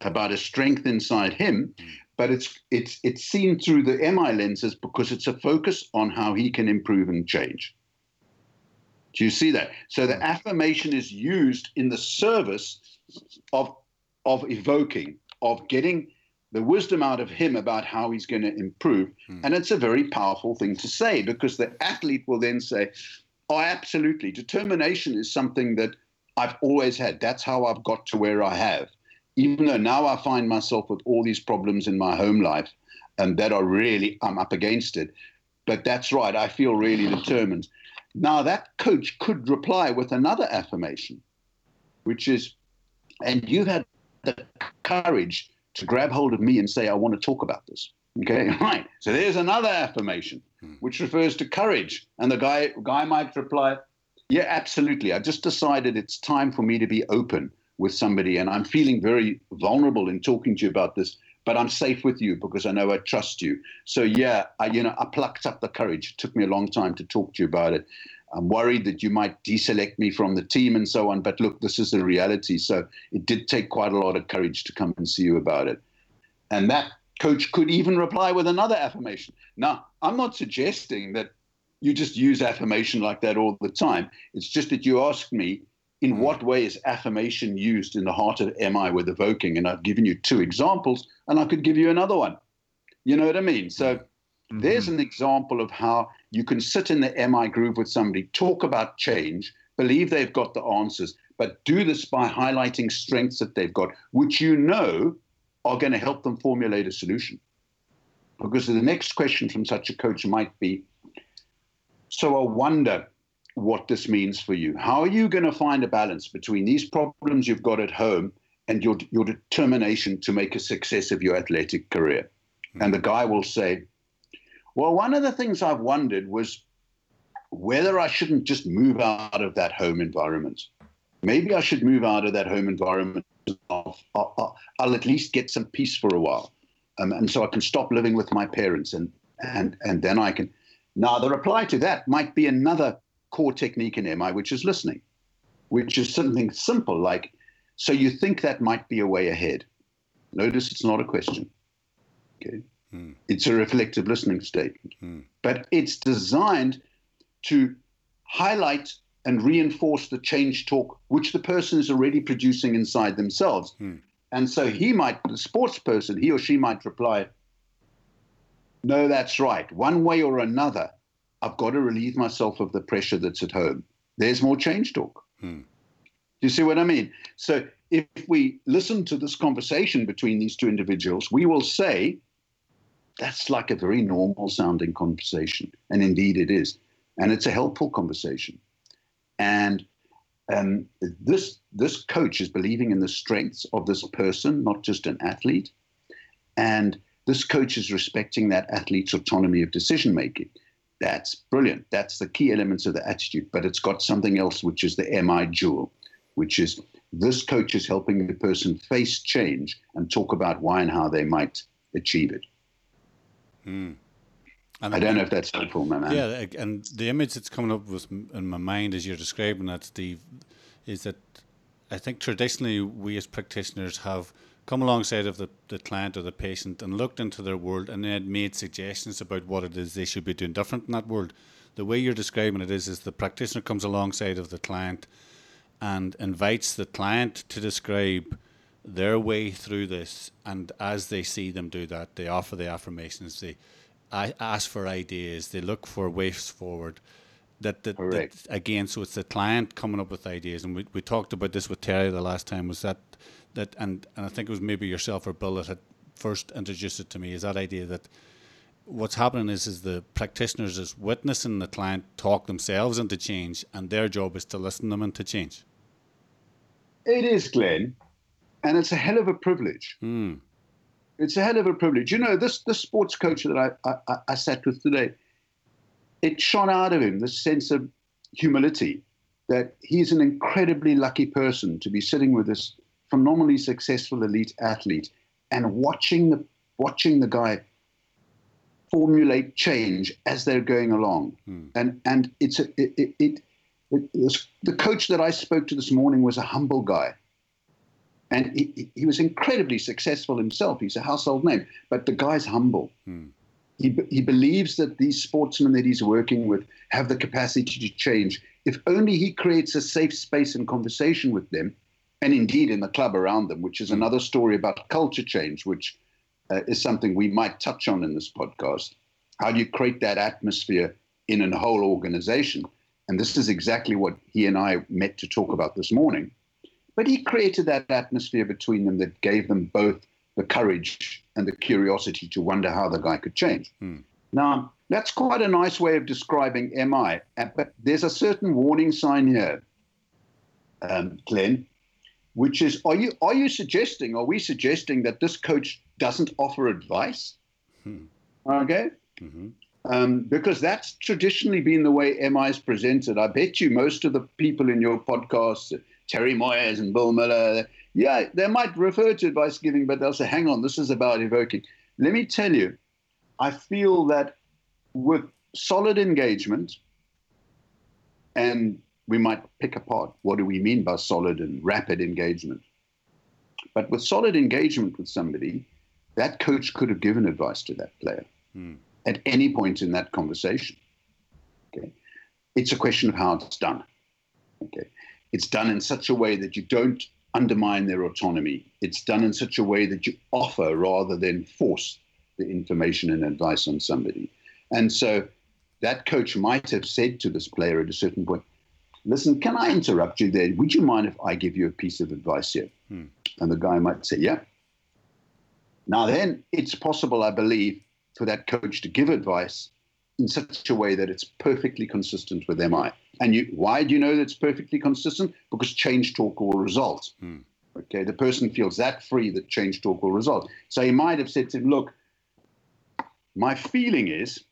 about a strength inside him, mm. but it's it's it's seen through the MI lenses because it's a focus on how he can improve and change. Do you see that? So the mm. affirmation is used in the service of of evoking, of getting the wisdom out of him about how he's going to improve. Hmm. And it's a very powerful thing to say because the athlete will then say, Oh, absolutely. Determination is something that I've always had. That's how I've got to where I have. Even though now I find myself with all these problems in my home life and that are really, I'm up against it. But that's right. I feel really determined. Now, that coach could reply with another affirmation, which is, and you've had the courage to grab hold of me and say, I want to talk about this. Okay, right. So there's another affirmation hmm. which refers to courage. And the guy guy might reply, Yeah, absolutely. I just decided it's time for me to be open with somebody, and I'm feeling very vulnerable in talking to you about this, but I'm safe with you because I know I trust you. So yeah, I you know, I plucked up the courage. It took me a long time to talk to you about it. I'm worried that you might deselect me from the team and so on. But look, this is the reality. So it did take quite a lot of courage to come and see you about it. And that coach could even reply with another affirmation. Now, I'm not suggesting that you just use affirmation like that all the time. It's just that you asked me, in mm. what way is affirmation used in the heart of MI with evoking? And I've given you two examples, and I could give you another one. You know what I mean? So mm-hmm. there's an example of how you can sit in the MI groove with somebody, talk about change, believe they've got the answers, but do this by highlighting strengths that they've got, which you know are going to help them formulate a solution. Because the next question from such a coach might be So I wonder what this means for you. How are you going to find a balance between these problems you've got at home and your, your determination to make a success of your athletic career? Mm-hmm. And the guy will say, well, one of the things I've wondered was whether I shouldn't just move out of that home environment. Maybe I should move out of that home environment. I'll, I'll, I'll at least get some peace for a while. Um, and so I can stop living with my parents and, and, and then I can. Now, the reply to that might be another core technique in MI, which is listening, which is something simple like, so you think that might be a way ahead. Notice it's not a question. Okay. Mm. It's a reflective listening statement. Mm. But it's designed to highlight and reinforce the change talk which the person is already producing inside themselves. Mm. And so he might, the sports person, he or she might reply, No, that's right. One way or another, I've got to relieve myself of the pressure that's at home. There's more change talk. Do you see what I mean? So if we listen to this conversation between these two individuals, we will say, that's like a very normal sounding conversation. And indeed it is. And it's a helpful conversation. And um, this, this coach is believing in the strengths of this person, not just an athlete. And this coach is respecting that athlete's autonomy of decision making. That's brilliant. That's the key elements of the attitude. But it's got something else, which is the MI jewel, which is this coach is helping the person face change and talk about why and how they might achieve it. Mm. And I don't know if that's helpful, my man. Yeah, and the image that's coming up with in my mind as you're describing that, Steve, is that I think traditionally we as practitioners have come alongside of the, the client or the patient and looked into their world and then made suggestions about what it is they should be doing different in that world. The way you're describing it is, is the practitioner comes alongside of the client and invites the client to describe their way through this, and as they see them do that, they offer the affirmations, they ask for ideas, they look for ways forward. That, that, that, again, so it's the client coming up with ideas, and we, we talked about this with Terri the last time. Was that that and and I think it was maybe yourself or Bill that had first introduced it to me. Is that idea that what's happening is is the practitioners is witnessing the client talk themselves into change, and their job is to listen them into change. It is, Glenn and it's a hell of a privilege. Mm. It's a hell of a privilege. You know, this this sports coach that I, I, I sat with today, it shone out of him this sense of humility that he's an incredibly lucky person to be sitting with this phenomenally successful elite athlete and watching the watching the guy formulate change as they're going along. Hmm. And and it's a, it, it, it, it the coach that I spoke to this morning was a humble guy. And he, he was incredibly successful himself. He's a household name, but the guy's humble. Hmm. He, he believes that these sportsmen that he's working with have the capacity to change. If only he creates a safe space and conversation with them, and indeed in the club around them, which is another story about culture change, which uh, is something we might touch on in this podcast. How do you create that atmosphere in a whole organization? And this is exactly what he and I met to talk about this morning. But he created that atmosphere between them that gave them both the courage and the curiosity to wonder how the guy could change. Hmm. Now, that's quite a nice way of describing MI, uh, but there's a certain warning sign here, um, Glenn, which is are you are you suggesting, are we suggesting that this coach doesn't offer advice? Hmm. Okay. hmm Um, because that's traditionally been the way MI is presented. I bet you most of the people in your podcast Terri Moyers and Bill Miller, yeah, they might refer to advice giving, but they'll say, hang on, this is about evoking. Let me tell you, I feel that with solid engagement, and we might pick apart what do we mean by solid and rapid engagement. But with solid engagement with somebody, that coach could have given advice to that player Hmm. at any point in that conversation. Okay. It's a question of how it's done. Okay. It's done in such a way that you don't undermine their autonomy. It's done in such a way that you offer rather than force the information and advice on somebody. And so that coach might have said to this player at a certain point, listen, can I interrupt you there? Would you mind if I give you a piece of advice here? Hmm. And the guy might say, yeah. Now, then it's possible, I believe, for that coach to give advice in such a way that it's perfectly consistent with MI. And you, why do you know that it's perfectly consistent? Because change talk will result. Hmm. Okay, the person feels that free that change talk will result. So he might have said to him, look, my feeling is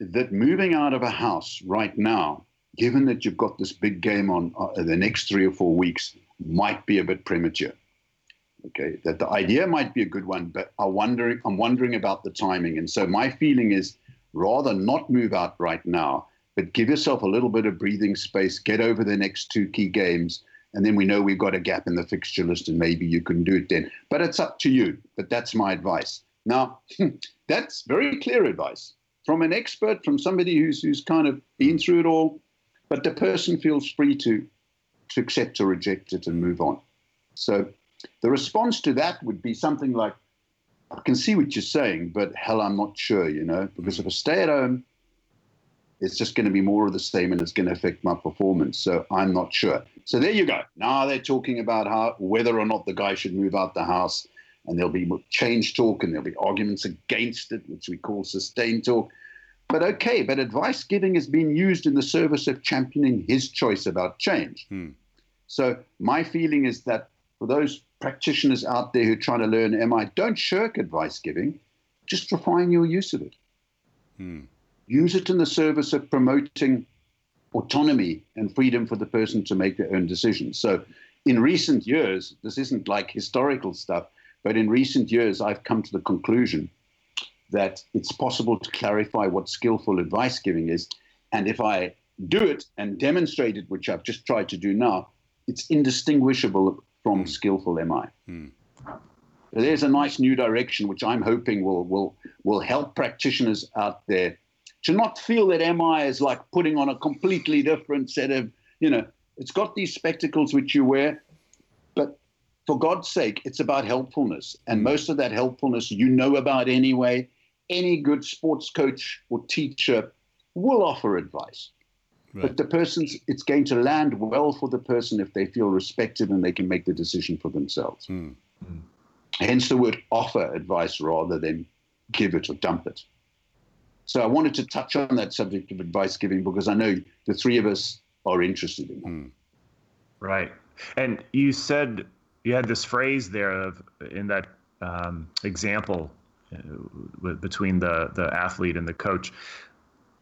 that moving out of a house right now, given that you've got this big game on uh, the next three or four weeks, might be a bit premature. Okay, that the idea might be a good one, but I wondering, I'm wondering about the timing. And so my feeling is rather not move out right now, but give yourself a little bit of breathing space, get over the next two key games, and then we know we've got a gap in the fixture list, and maybe you can do it then. But it's up to you. But that's my advice. Now, that's very clear advice from an expert, from somebody who's who's kind of been through it all. But the person feels free to to accept or reject it and move on. So the response to that would be something like, I can see what you're saying, but hell, I'm not sure, you know, because if I stay at home, it's just going to be more of the same and it's going to affect my performance. So I'm not sure. So there you go. Now they're talking about how whether or not the guy should move out the house, and there'll be change talk and there'll be arguments against it, which we call sustained talk. But okay, but advice giving has been used in the service of championing his choice about change. Hmm. So my feeling is that for those practitioners out there who are trying to learn MI, don't shirk advice giving, just refine your use of it. Hmm. Use it in the service of promoting autonomy and freedom for the person to make their own decisions. So in recent years, this isn't like historical stuff, but in recent years, I've come to the conclusion that it's possible to clarify what skillful advice giving is. And if I do it and demonstrate it, which I've just tried to do now, it's indistinguishable from skillful MI. Hmm. So there's a nice new direction, which I'm hoping will will will help practitioners out there to not feel that MI is like putting on a completely different set of, you know, it's got these spectacles which you wear, but for God's sake, it's about helpfulness. And most of that helpfulness you know about anyway. Any good sports coach or teacher will offer advice. Right. But the person's, it's going to land well for the person if they feel respected and they can make the decision for themselves. Hmm. Hence the word offer advice rather than give it or dump it. So I wanted to touch on that subject of advice giving because I know the three of us are interested in it. Hmm. Right. And you said you had this phrase there of in that um, example with, between the the athlete and the coach.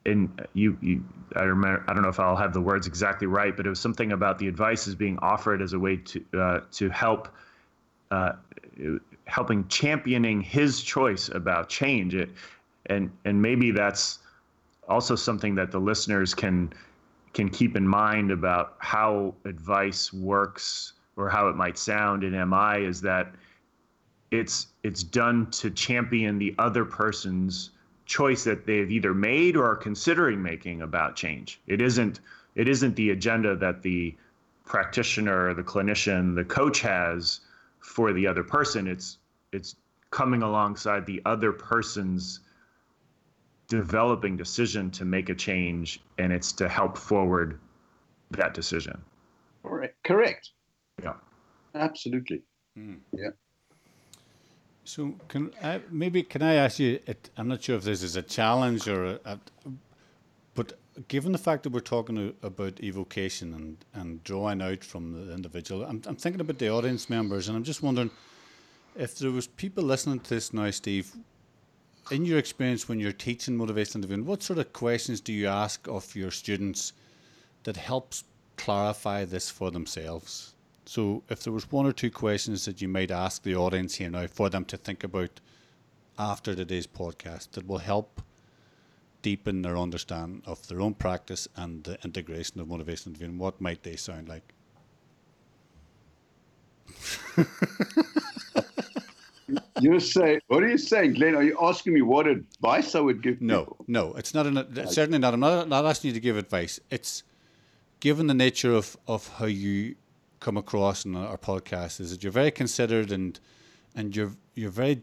And you, you, I remember. I don't know if I'll have the words exactly right, but it was something about the advice is being offered as a way to uh, to help uh, helping championing his choice about change. It, and and maybe that's also something that the listeners can can keep in mind about how advice works or how it might sound in MI is that it's it's done to champion the other person's choice that they've either made or are considering making about change. It isn't it isn't the agenda that the practitioner, the clinician, the coach has for the other person. It's it's coming alongside the other person's developing decision to make a change and it's to help forward that decision. Correct. Correct. Yeah. Absolutely. Mm. Yeah. So can I, maybe can I ask you? I'm not sure if this is a challenge or a, a, but given the fact that we're talking about evocation and, and drawing out from the individual, I'm, I'm thinking about the audience members, and I'm just wondering if there was people listening to this now, Steve. In your experience, when you're teaching motivational interviewing, what sort of questions do you ask of your students that helps clarify this for themselves? So, if there was one or two questions that you might ask the audience here now for them to think about after today's podcast that will help deepen their understanding of their own practice and the integration of motivation motivational interviewing, what might they sound like? You're saying, what are you saying, Glenn? Are you asking me what advice I would give? No, people? no, it's not. An, certainly not. I'm not, not asking you to give advice. It's given the nature of, of how you come across in our podcast is that you're very considered and and you're you're very.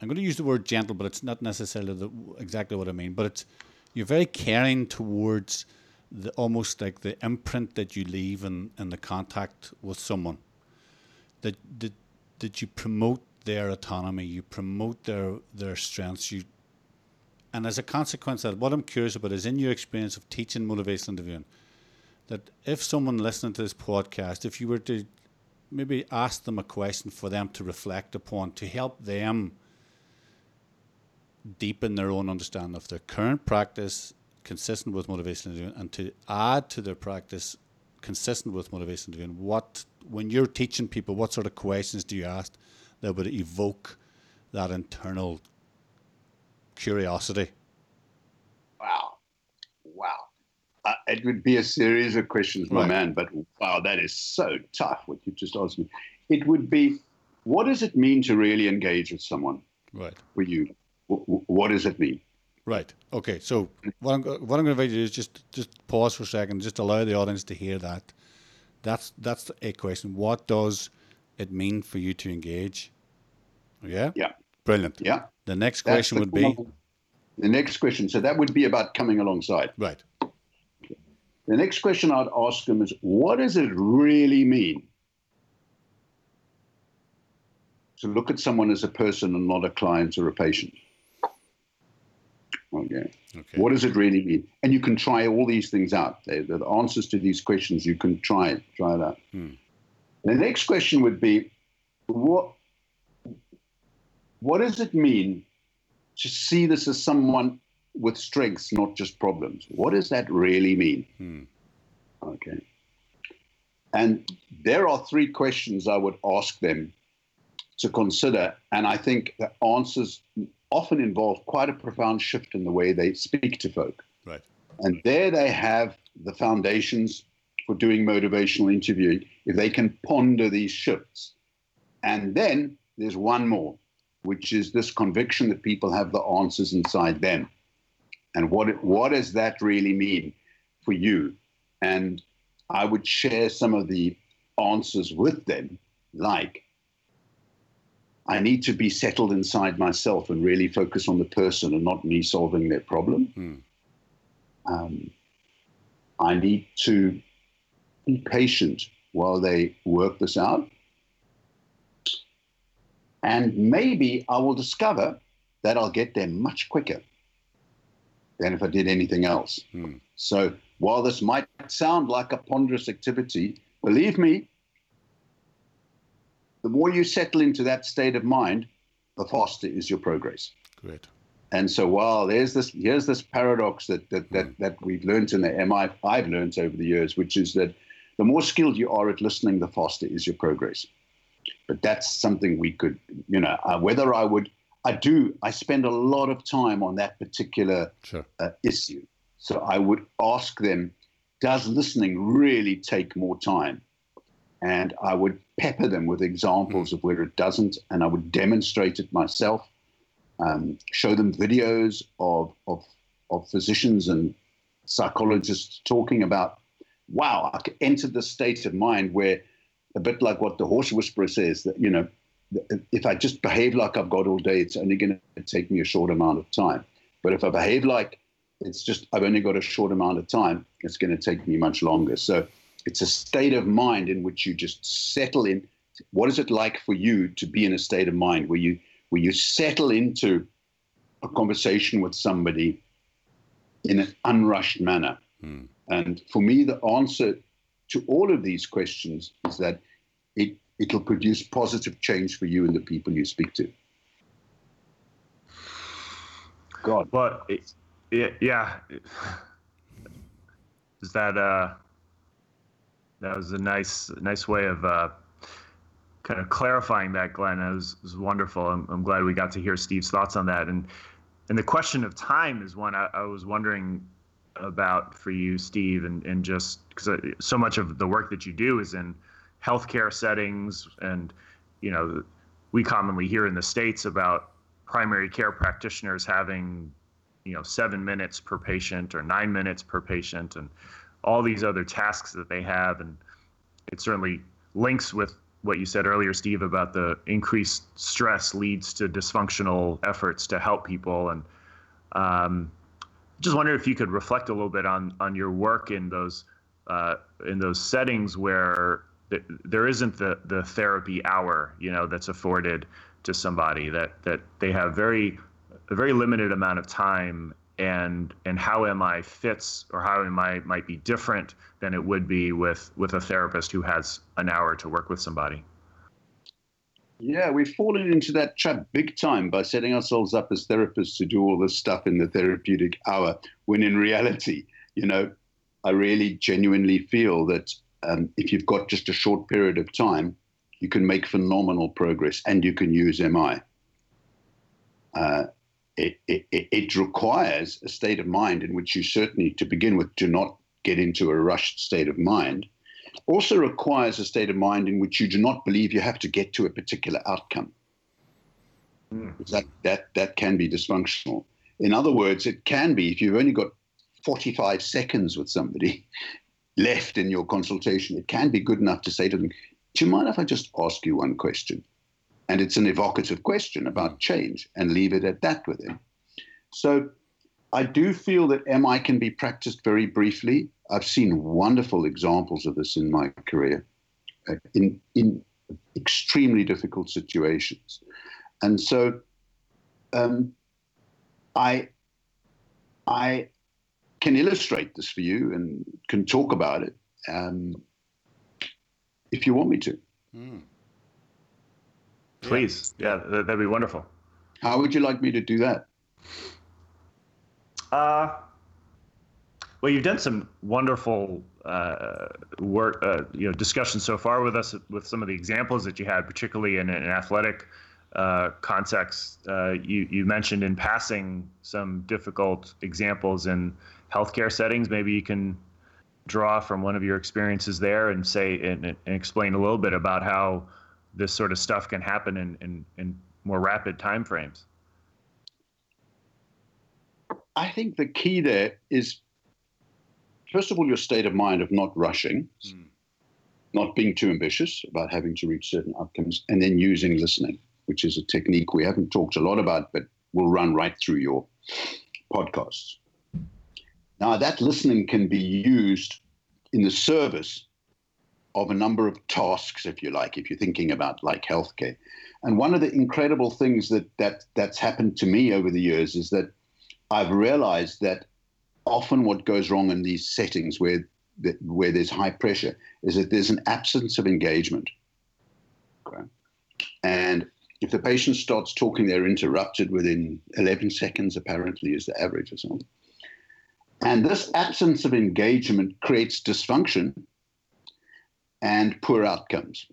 I'm going to use the word gentle, but it's not necessarily the, exactly what I mean. But it's you're very caring towards the almost like the imprint that you leave in, in the contact with someone. That that that you promote their autonomy, you promote their their strengths, you and as a consequence of that, what I'm curious about is in your experience of teaching motivational interviewing, that if someone listening to this podcast, if you were to maybe ask them a question for them to reflect upon to help them deepen their own understanding of their current practice consistent with motivational interviewing and to add to their practice consistent with motivational interviewing, what when you're teaching people, what sort of questions do you ask that would evoke that internal curiosity? Wow. Uh, it would be a series of questions, my Right. man, but wow, that is so tough what you just asked me. It would be what does it mean to really engage with someone Right. for you? W- What does it mean? Right. Okay. So what I'm what I'm going to invite you to do is just just pause for a second, just allow the audience to hear that. That's that's a question. What does it mean for you to engage? Yeah. Yeah. Brilliant. Yeah. The next That's question the would be the next question. So that would be about coming alongside. right. The next question I'd ask them is what does it really mean to look at someone as a person and not a client or a patient? Okay. Okay. What does it really mean? And you can try all these things out. The answers to these questions, you can try it, try it out. Hmm. The next question would be, what, what does it mean to see this as someone with strengths, not just problems? What does that really mean? Hmm. Okay. And there are three questions I would ask them to consider. And I think the answers often involve quite a profound shift in the way they speak to folk. Right. And there they have the foundations for doing motivational interviewing if they can ponder these shifts. And then there's one more, which is this conviction that people have the answers inside them. And what, what does that really mean for you? And I would share some of the answers with them, like, I need to be settled inside myself and really focus on the person and not me solving their problem. Hmm. Um, I need to be patient while they work this out. And maybe I will discover that I'll get there much quicker than if I did anything else. Hmm. So while this might sound like a ponderous activity, believe me, the more you settle into that state of mind, the faster is your progress. Great. And so while there's this here's this paradox that that that, that we've learned in the MI I've learned over the years, which is that the more skilled you are at listening, the faster is your progress. but that's something we could, you know, uh, whether I would, I do, I spend a lot of time on that particular Sure. uh, issue. So I would ask them, does listening really take more time? And I would pepper them with examples of where it doesn't, and I would demonstrate it myself, um, show them videos of, of, of physicians and psychologists talking about, wow, I could enter the state of mind where, a bit like what the horse whisperer says, that, you know, if I just behave like I've got all day, it's only going to take me a short amount of time. But if I behave like it's just I've only got a short amount of time, it's going to take me much longer. So it's a state of mind in which you just settle in. What is it like for you to be in a state of mind where you where you settle into a conversation with somebody in an unrushed manner? Hmm. And for me, the answer to all of these questions is that it it'll produce positive change for you and the people you speak to. God, Well, it, it, yeah. Is that uh, that was a nice nice way of uh, kind of clarifying that, Glenn. It was, was wonderful. I'm, I'm glad we got to hear Steve's thoughts on that. And and the question of time is one I, I was wondering about for you, Steve, and and just because so much of the work that you do is in healthcare settings, and you know, we commonly hear in the states about primary care practitioners having you know seven minutes per patient or nine minutes per patient and all these other tasks that they have. And it certainly links with what you said earlier steve about the increased stress leads to dysfunctional efforts to help people. And um, just wonder if you could reflect a little bit on on your work in those uh, in those settings where there isn't the the therapy hour you know that's afforded to somebody that that they have very a very limited amount of time and and how MI fits or how MI might be different than it would be with with a therapist who has an hour to work with somebody. Yeah, we've fallen into that trap big time by setting ourselves up as therapists to do all this stuff in the therapeutic hour, when in reality, you know, I really genuinely feel that um, if you've got just a short period of time, you can make phenomenal progress and you can use MI. Uh, it, it, it requires a state of mind in which you certainly, to begin with, do not get into a rushed state of mind also requires a state of mind in which you do not believe you have to get to a particular outcome. Mm. That, that, that can be dysfunctional. In other words, it can be if you've only got 45 seconds with somebody left in your consultation, it can be good enough to say to them, Do you mind if I just ask you one question? And it's an evocative question about change and leave it at that with him. So I do feel that MI can be practiced very briefly. I've seen wonderful examples of this in my career uh, in, in extremely difficult situations. And so um, I, I can illustrate this for you and can talk about it um, if you want me to. Mm. Please, yeah, yeah that'd be wonderful. How would you like me to do that? Uh, well, you've done some wonderful uh, work, uh, you know, discussion so far with us with some of the examples that you had, particularly in an athletic uh, context. Uh, you you mentioned in passing some difficult examples in healthcare settings. Maybe you can draw from one of your experiences there and say and, and explain a little bit about how this sort of stuff can happen in, in, in more rapid time frames. I think the key there is, first of all, your state of mind of not rushing, mm. not being too ambitious about having to reach certain outcomes, and then using listening, which is a technique we haven't talked a lot about, but will run right through your podcasts. Now, that listening can be used in the service of a number of tasks, if you like, if you're thinking about like healthcare. And one of the incredible things that, that that's happened to me over the years is that I've realized that often what goes wrong in these settings where where there's high pressure is that there's an absence of engagement. Okay. And if the patient starts talking, they're interrupted within 11 seconds, apparently, is the average or something. And this absence of engagement creates dysfunction and poor outcomes.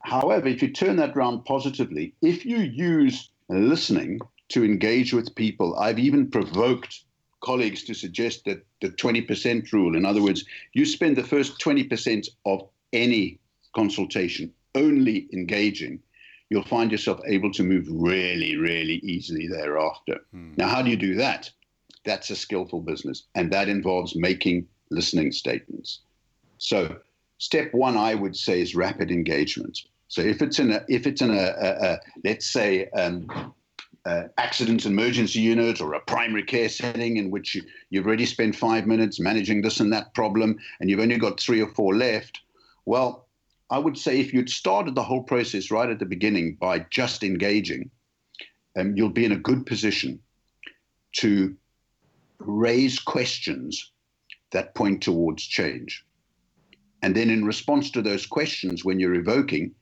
However, if you turn that around positively, if you use listening to engage with people, I've even provoked colleagues to suggest that the 20% rule, in other words, you spend the first 20% of any consultation only engaging, you'll find yourself able to move really, really easily thereafter. Hmm. Now, how do you do that? That's a skillful business, and that involves making listening statements. So, step one, I would say, is rapid engagement. So, if it's in a, if it's in a, a, a let's say, um, uh, accident emergency unit or a primary care setting in which you, you've already spent five minutes managing this and that problem, and you've only got three or four left, well, I would say if you'd started the whole process right at the beginning by just engaging, um, you'll be in a good position to raise questions that point towards change. And then, in response to those questions, when you're evoking,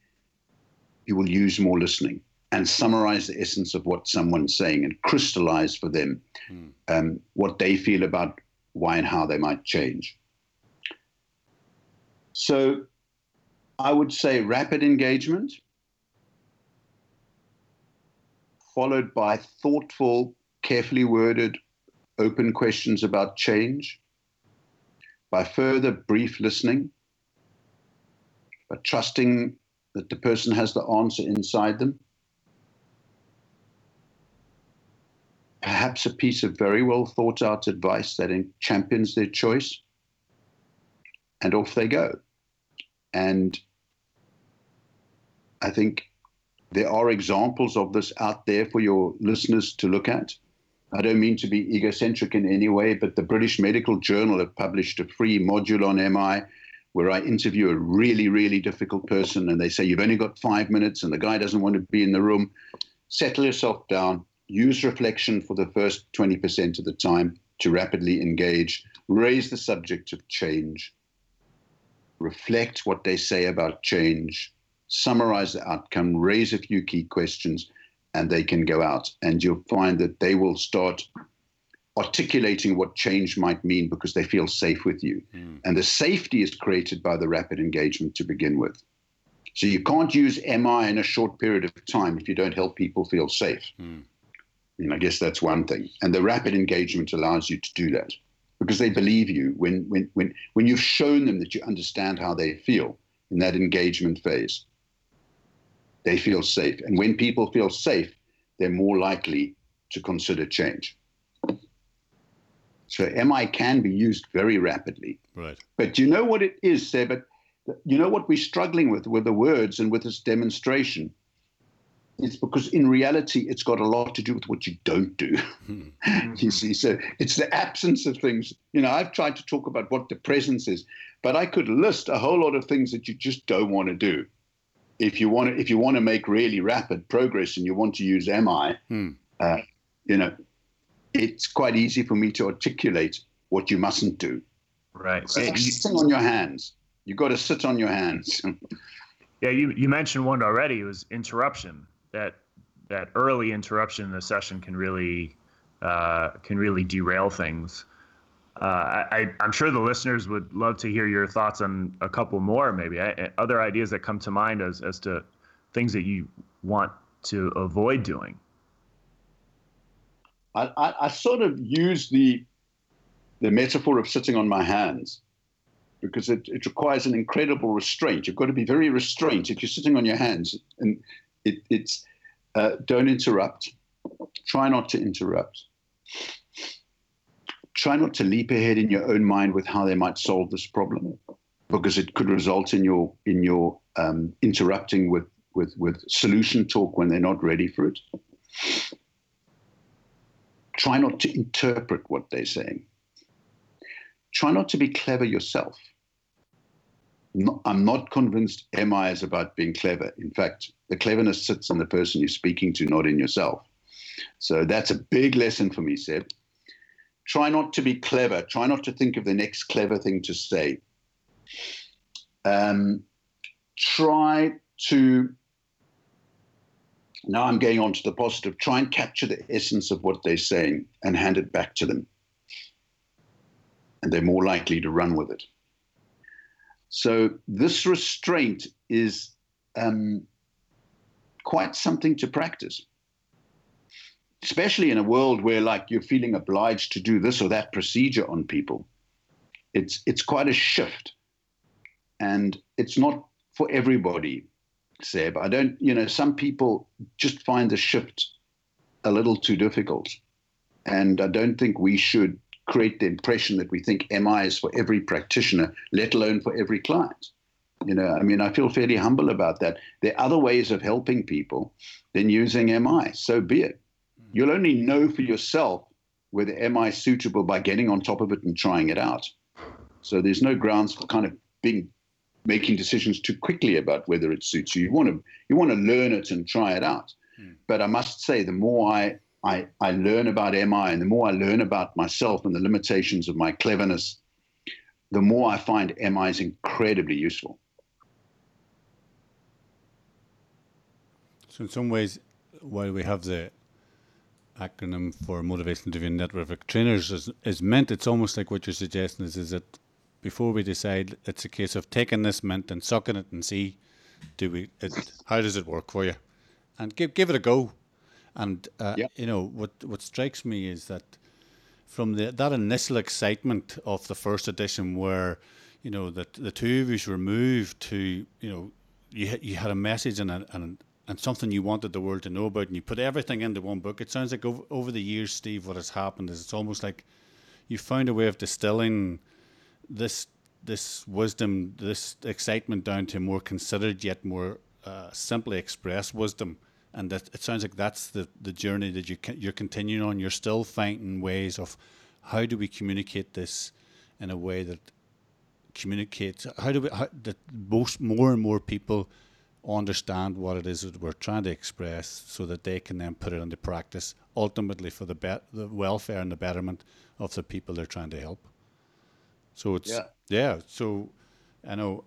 you will use more listening and summarize the essence of what someone's saying and crystallize for them mm. um, what they feel about why and how they might change. So, I would say rapid engagement, followed by thoughtful, carefully worded, open questions about change, by further brief listening, by trusting that the person has the answer inside them. Perhaps a piece of very well thought out advice that champions their choice, and off they go. And I think there are examples of this out there for your listeners to look at. I don't mean to be egocentric in any way, but the British Medical Journal have published a free module on MI where I interview a really, really difficult person and they say, You've only got five minutes and the guy doesn't want to be in the room. Settle yourself down, use reflection for the first 20% of the time to rapidly engage, raise the subject of change, reflect what they say about change, summarize the outcome, raise a few key questions, and they can go out. And you'll find that they will start articulating what change might mean because they feel safe with you. Mm. And the safety is created by the rapid engagement to begin with. So you can't use MI in a short period of time if you don't help people feel safe. Mm. And I guess that's one thing. And the rapid engagement allows you to do that because they believe you when, when, when, when you've shown them that you understand how they feel in that engagement phase. They feel safe. And when people feel safe, they're more likely to consider change. So MI can be used very rapidly. Right. But you know what it is, Seb? You know what we're struggling with with the words and with this demonstration? It's because in reality, it's got a lot to do with what you don't do. Mm-hmm. you see, so it's the absence of things. You know, I've tried to talk about what the presence is, but I could list a whole lot of things that you just don't want to do. If you want to, if you want to make really rapid progress and you want to use MI, hmm. uh, you know, it's quite easy for me to articulate what you mustn't do. Right. So sitting on your hands. You've got to sit on your hands. yeah, you, you mentioned one already. It was interruption. That that early interruption in the session can really uh, can really derail things. Uh, I, am sure the listeners would love to hear your thoughts on a couple more, maybe I, other ideas that come to mind as as to things that you want to avoid doing. I, I, I sort of use the the metaphor of sitting on my hands because it, it requires an incredible restraint. You've got to be very restrained if you're sitting on your hands, and it, it's uh, don't interrupt. Try not to interrupt. Try not to leap ahead in your own mind with how they might solve this problem, because it could result in your in your um, interrupting with with with solution talk when they're not ready for it Try not to interpret what they're saying. Try not to be clever yourself. I'm not convinced MI is about being clever. In fact, the cleverness sits in the person you're speaking to, not in yourself. So that's a big lesson for me, Seb. Try not to be clever. Try not to think of the next clever thing to say. Um, try to now I'm going on to the positive. Try and capture the essence of what they're saying and hand it back to them. And they're more likely to run with it. So this restraint is um, quite something to practice. Especially in a world where, like, you're feeling obliged to do this or that procedure on people, it's it's quite a shift, and it's not for everybody. Seb, I don't, you know, some people just find the shift a little too difficult, and I don't think we should create the impression that we think MI is for every practitioner, let alone for every client. You know, I mean, I feel fairly humble about that. There are other ways of helping people than using MI. So be it. You'll only know for yourself whether MI is suitable by getting on top of it and trying it out. So there's no grounds for kind of being making decisions too quickly about whether it suits you. You want to you want to learn it and try it out. Mm. But I must say, the more I, I I learn about MI and the more I learn about myself and the limitations of my cleverness, the more I find MI is incredibly useful. So in some ways, while we have the acronym for Motivation Interviewing Network of Trainers is, is meant, it's almost like what you're suggesting is, is that before we decide, it's a case of taking this mint and sucking it and see, do we, it, how does it work for you? And give, give it a go. And, uh, yep. you know, what, what strikes me is that from the, that initial excitement of the first edition where, you know, that the two of you were moved to, you know, you, you had a message and, a, and and something you wanted the world to know about, and you put everything into one book. It sounds like over, over the years, Steve, what has happened is it's almost like you found a way of distilling this this wisdom, this excitement down to more considered yet more uh, simply expressed wisdom. And that it sounds like that's the, the journey that you you're continuing on. You're still finding ways of how do we communicate this in a way that communicates. How do we how, that most more and more people understand what it is that we're trying to express so that they can then put it into practice ultimately for the be- the welfare and the betterment of the people they're trying to help so it's yeah, yeah so i know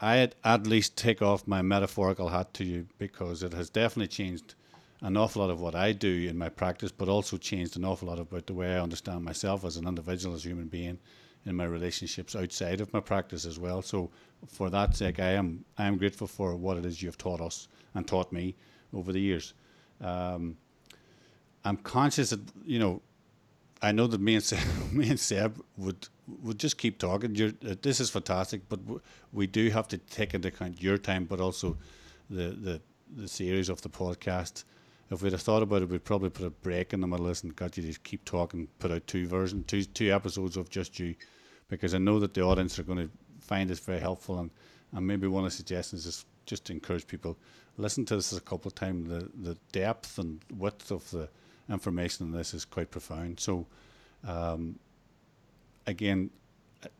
i at least take off my metaphorical hat to you because it has definitely changed an awful lot of what i do in my practice but also changed an awful lot about the way i understand myself as an individual as a human being in my relationships outside of my practice as well. So for that sake, I am I am grateful for what it is you've taught us and taught me over the years. Um, I'm conscious that you know, I know that me and Seb, me and Seb would would just keep talking. You're, uh, this is fantastic, but w- we do have to take into account your time, but also the the the series of the podcast. If we'd have thought about it, we'd probably put a break in the middle of this and got you to keep talking, put out two versions, two two episodes of just you, because I know that the audience are going to find this very helpful. And, and maybe one of the suggestions is just to encourage people listen to this a couple of times. The the depth and width of the information in this is quite profound. So, um, again,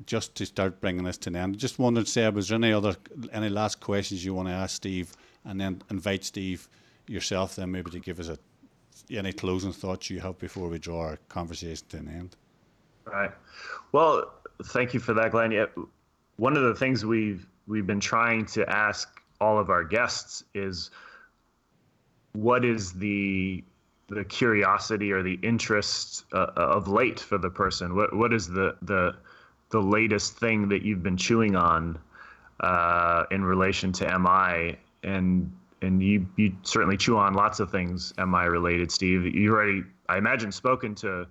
just to start bringing this to an end, just wondered, Seb, is there any other any last questions you want to ask Steve, and then invite Steve yourself then maybe to give us a, any closing thoughts you have before we draw our conversation to an end. Right. Well, thank you for that, Glenn. Yeah, one of the things we've we've been trying to ask all of our guests is what is the the curiosity or the interest uh, of late for the person? What what is the the the latest thing that you've been chewing on uh, in relation to MI? And and you you certainly chew on lots of things MI related, Steve. You already, I imagine, spoken to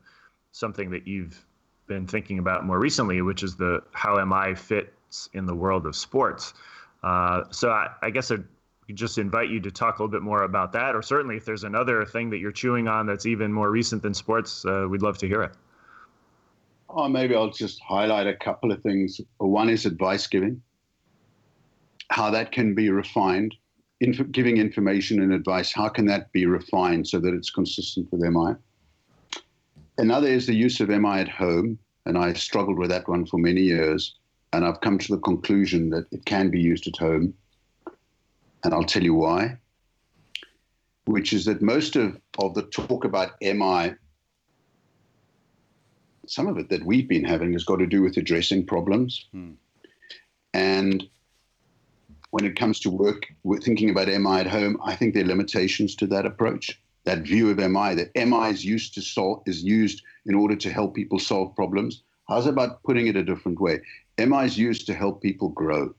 something that you've been thinking about more recently, which is the how MI fits in the world of sports. Uh, so I, I guess I'd just invite you to talk a little bit more about that, or certainly if there's another thing that you're chewing on that's even more recent than sports, uh, we'd love to hear it. Oh, maybe I'll just highlight a couple of things. One is advice giving, how that can be refined giving information and advice, how can that be refined so that it's consistent with MI? Another is the use of MI at home, and I struggled with that one for many years, and I've come to the conclusion that it can be used at home, and I'll tell you why. Which is that most of, of the talk about MI, some of it that we've been having has got to do with addressing problems. Hmm. And when it comes to work, we're thinking about MI at home, I think there are limitations to that approach. That view of MI, that MI is used to solve, is used in order to help people solve problems. How's about putting it a different way? MI is used to help people grow.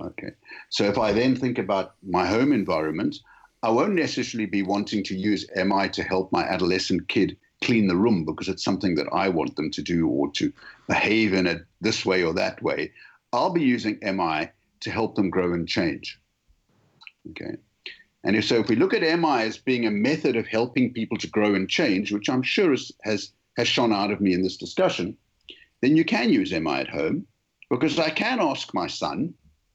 Okay. So if I then think about my home environment, I won't necessarily be wanting to use MI to help my adolescent kid clean the room because it's something that I want them to do or to behave in it this way or that way. I'll be using MI to help them grow and change. Okay. And if so, if we look at MI as being a method of helping people to grow and change, which I'm sure is, has has shone out of me in this discussion, then you can use MI at home because I can ask my son,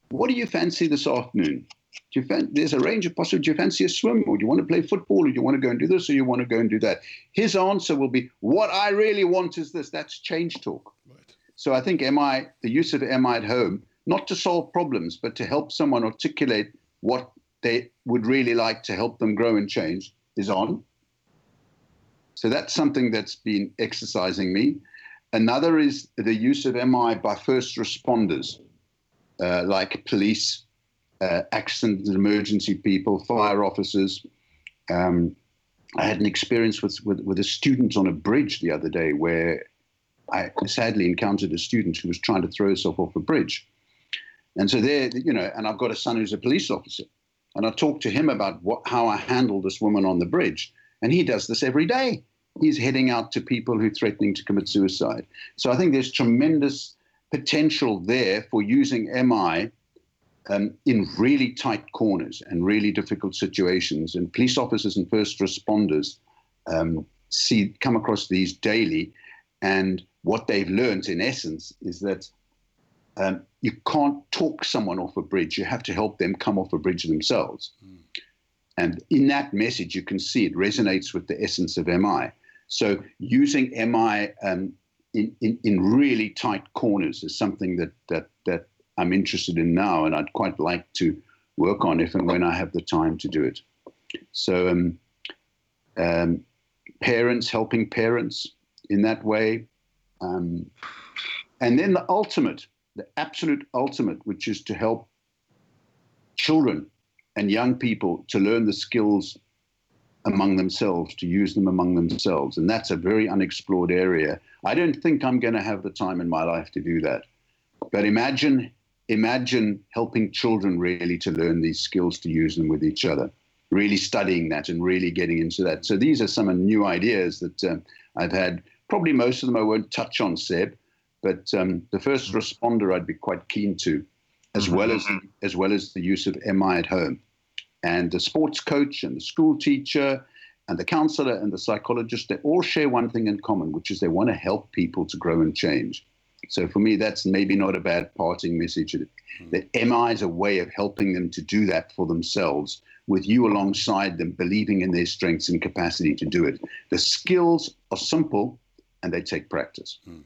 "What do you fancy this afternoon? Do you fan- there's a range of possibilities. Do you fancy a swim, or do you want to play football, or do you want to go and do this, or you want to go and do that?" His answer will be, "What I really want is this." That's change talk. Right. So I think MI, the use of MI at home, not to solve problems, but to help someone articulate what they would really like to help them grow and change, is on. So that's something that's been exercising me. Another is the use of MI by first responders, uh, like police, uh, accident and emergency people, fire officers. Um, I had an experience with, with, with a student on a bridge the other day where I sadly encountered a student who was trying to throw herself off a bridge. And so there, you know, and I've got a son who's a police officer. And I talked to him about what, how I handle this woman on the bridge. And he does this every day. He's heading out to people who are threatening to commit suicide. So I think there's tremendous potential there for using MI um, in really tight corners and really difficult situations. And police officers and first responders um, see come across these daily. And what they've learned, in essence, is that um, you can't talk someone off a bridge. You have to help them come off a bridge themselves. Mm. And in that message, you can see it resonates with the essence of MI. So using MI um, in, in, in really tight corners is something that, that, that I'm interested in now, and I'd quite like to work on if and when I have the time to do it. So, um, um, parents helping parents in that way. Um, and then the ultimate, the absolute ultimate, which is to help children and young people to learn the skills among themselves, to use them among themselves. And that's a very unexplored area. I don't think I'm going to have the time in my life to do that. But imagine, imagine helping children really to learn these skills to use them with each other, really studying that and really getting into that. So these are some new ideas that uh, I've had. Probably most of them I won't touch on, Seb, but um, the first responder I'd be quite keen to, as mm-hmm. well as as well as the use of MI at home and the sports coach and the school teacher and the counselor and the psychologist, they all share one thing in common, which is they want to help people to grow and change. So for me, that's maybe not a bad parting message. Mm. That MI is a way of helping them to do that for themselves, with you alongside them, believing in their strengths and capacity to do it. The skills are simple, and they take practice. Mm.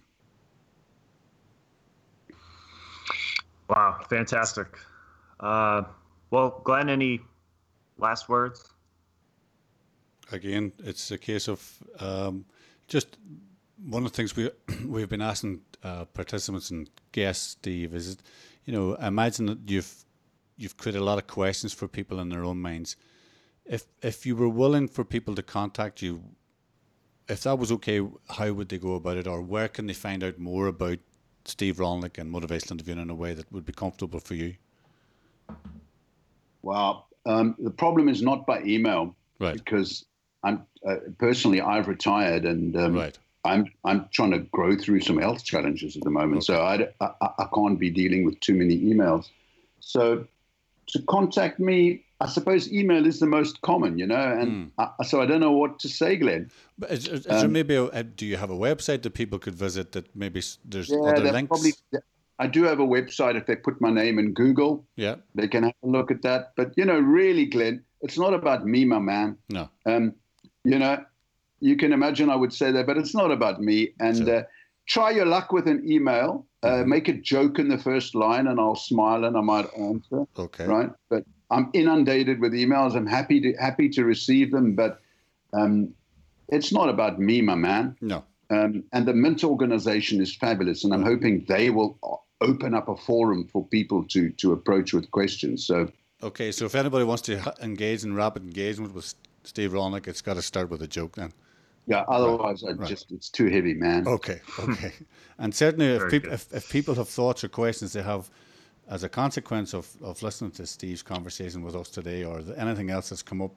Wow, fantastic. Uh, well, Glenn, any last words? Again, it's a case of um, just one of the things we we've been asking uh, participants and guests, Steve, is you know imagine that you've you've created a lot of questions for people in their own minds. If if you were willing for people to contact you, if that was okay, how would they go about it, or where can they find out more about Steve Rollnick and motivational interviewing in a way that would be comfortable for you? Well, um, the problem is not by email, right? Because I'm uh, personally I've retired and um, right. I'm I'm trying to grow through some health challenges at the moment, okay. so I, I, I can't be dealing with too many emails. So to contact me, I suppose email is the most common, you know, and mm. I, so I don't know what to say, Glenn. But is, is um, there maybe a, do you have a website that people could visit that maybe there's yeah, other links? Probably, I do have a website. If they put my name in Google, yeah, they can have a look at that. But you know, really, Glenn, it's not about me, my man. No. Um, you know, you can imagine I would say that, but it's not about me. And sure. uh, try your luck with an email. Uh, mm-hmm. Make a joke in the first line, and I'll smile and I might answer. Okay. Right, but I'm inundated with emails. I'm happy to happy to receive them, but um, it's not about me, my man. No. Um, and the Mint organization is fabulous, and I'm hoping they will open up a forum for people to to approach with questions. So. Okay, so if anybody wants to engage in rapid engagement with Steve Rollnick, it's got to start with a joke then. Yeah, otherwise right. I just it's too heavy, man. Okay, okay. and certainly if people if, if people have thoughts or questions they have as a consequence of, of listening to Steve's conversation with us today or the, anything else that's come up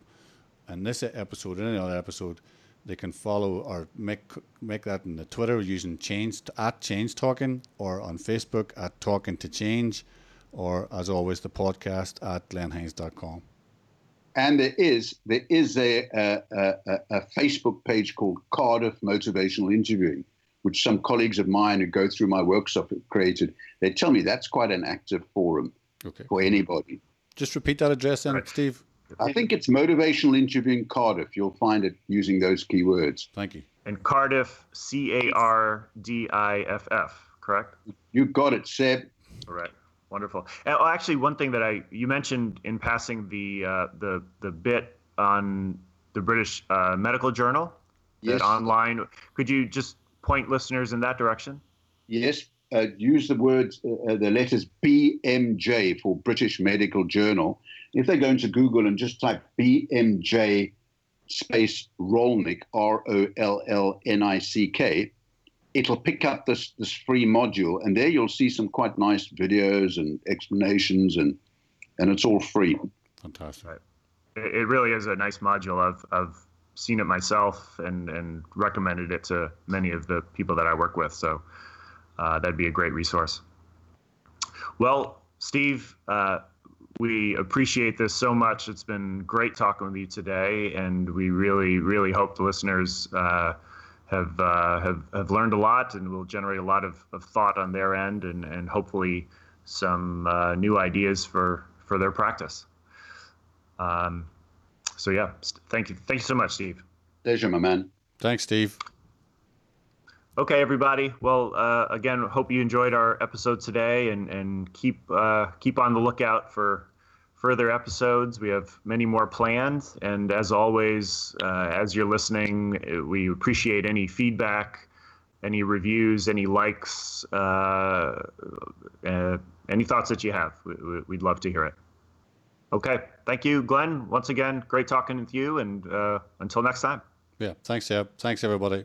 in this episode, or any other episode, they can follow or make make that in the Twitter using change at change talking or on Facebook at talking to change or as always the podcast at glennhinds.com. And there is there is a, a, a, a Facebook page called Cardiff Motivational Interviewing, which some colleagues of mine who go through my workshop have created. They tell me that's quite an active forum okay. for anybody. Just repeat that address then, right. Steve. I think it's Motivational Interviewing Cardiff. You'll find it using those keywords. Thank you. And Cardiff, C A R D I F F, correct? You got it, Seb. All right. Wonderful. And, oh, actually, one thing that I you mentioned in passing the uh, the the bit on the British uh, Medical Journal, yes. online. Could you just point listeners in that direction? Yes. Uh, use the words, uh, uh the letters BMJ for British Medical Journal. If they go into Google and just type BMJ space Rollnick, R O L L N I C K, it'll pick up this this free module, and there you'll see some quite nice videos and explanations, and and it's all free. Fantastic. It really is a nice module. I've I've seen it myself and and recommended it to many of the people that I work with. So uh, that'd be a great resource. Well, Steve, uh, we appreciate this so much. It's been great talking with you today, and we really, really hope the listeners uh, have, uh, have have learned a lot and will generate a lot of, of thought on their end and, and hopefully some uh, new ideas for, for their practice. Um, so yeah, thank you, thank you so much, Steve. Pleasure, my man. Thanks, Steve. Okay, everybody. Well, uh, again, hope you enjoyed our episode today, and and keep uh, keep on the lookout for further episodes. We have many more planned. And as always, uh, as you're listening, we appreciate any feedback, any reviews, any likes, uh, uh, any thoughts that you have. We'd love to hear it. Okay. Thank you, Glenn. Once again, great talking with you. And uh, until next time. Yeah. Thanks, Seb. Thanks, everybody.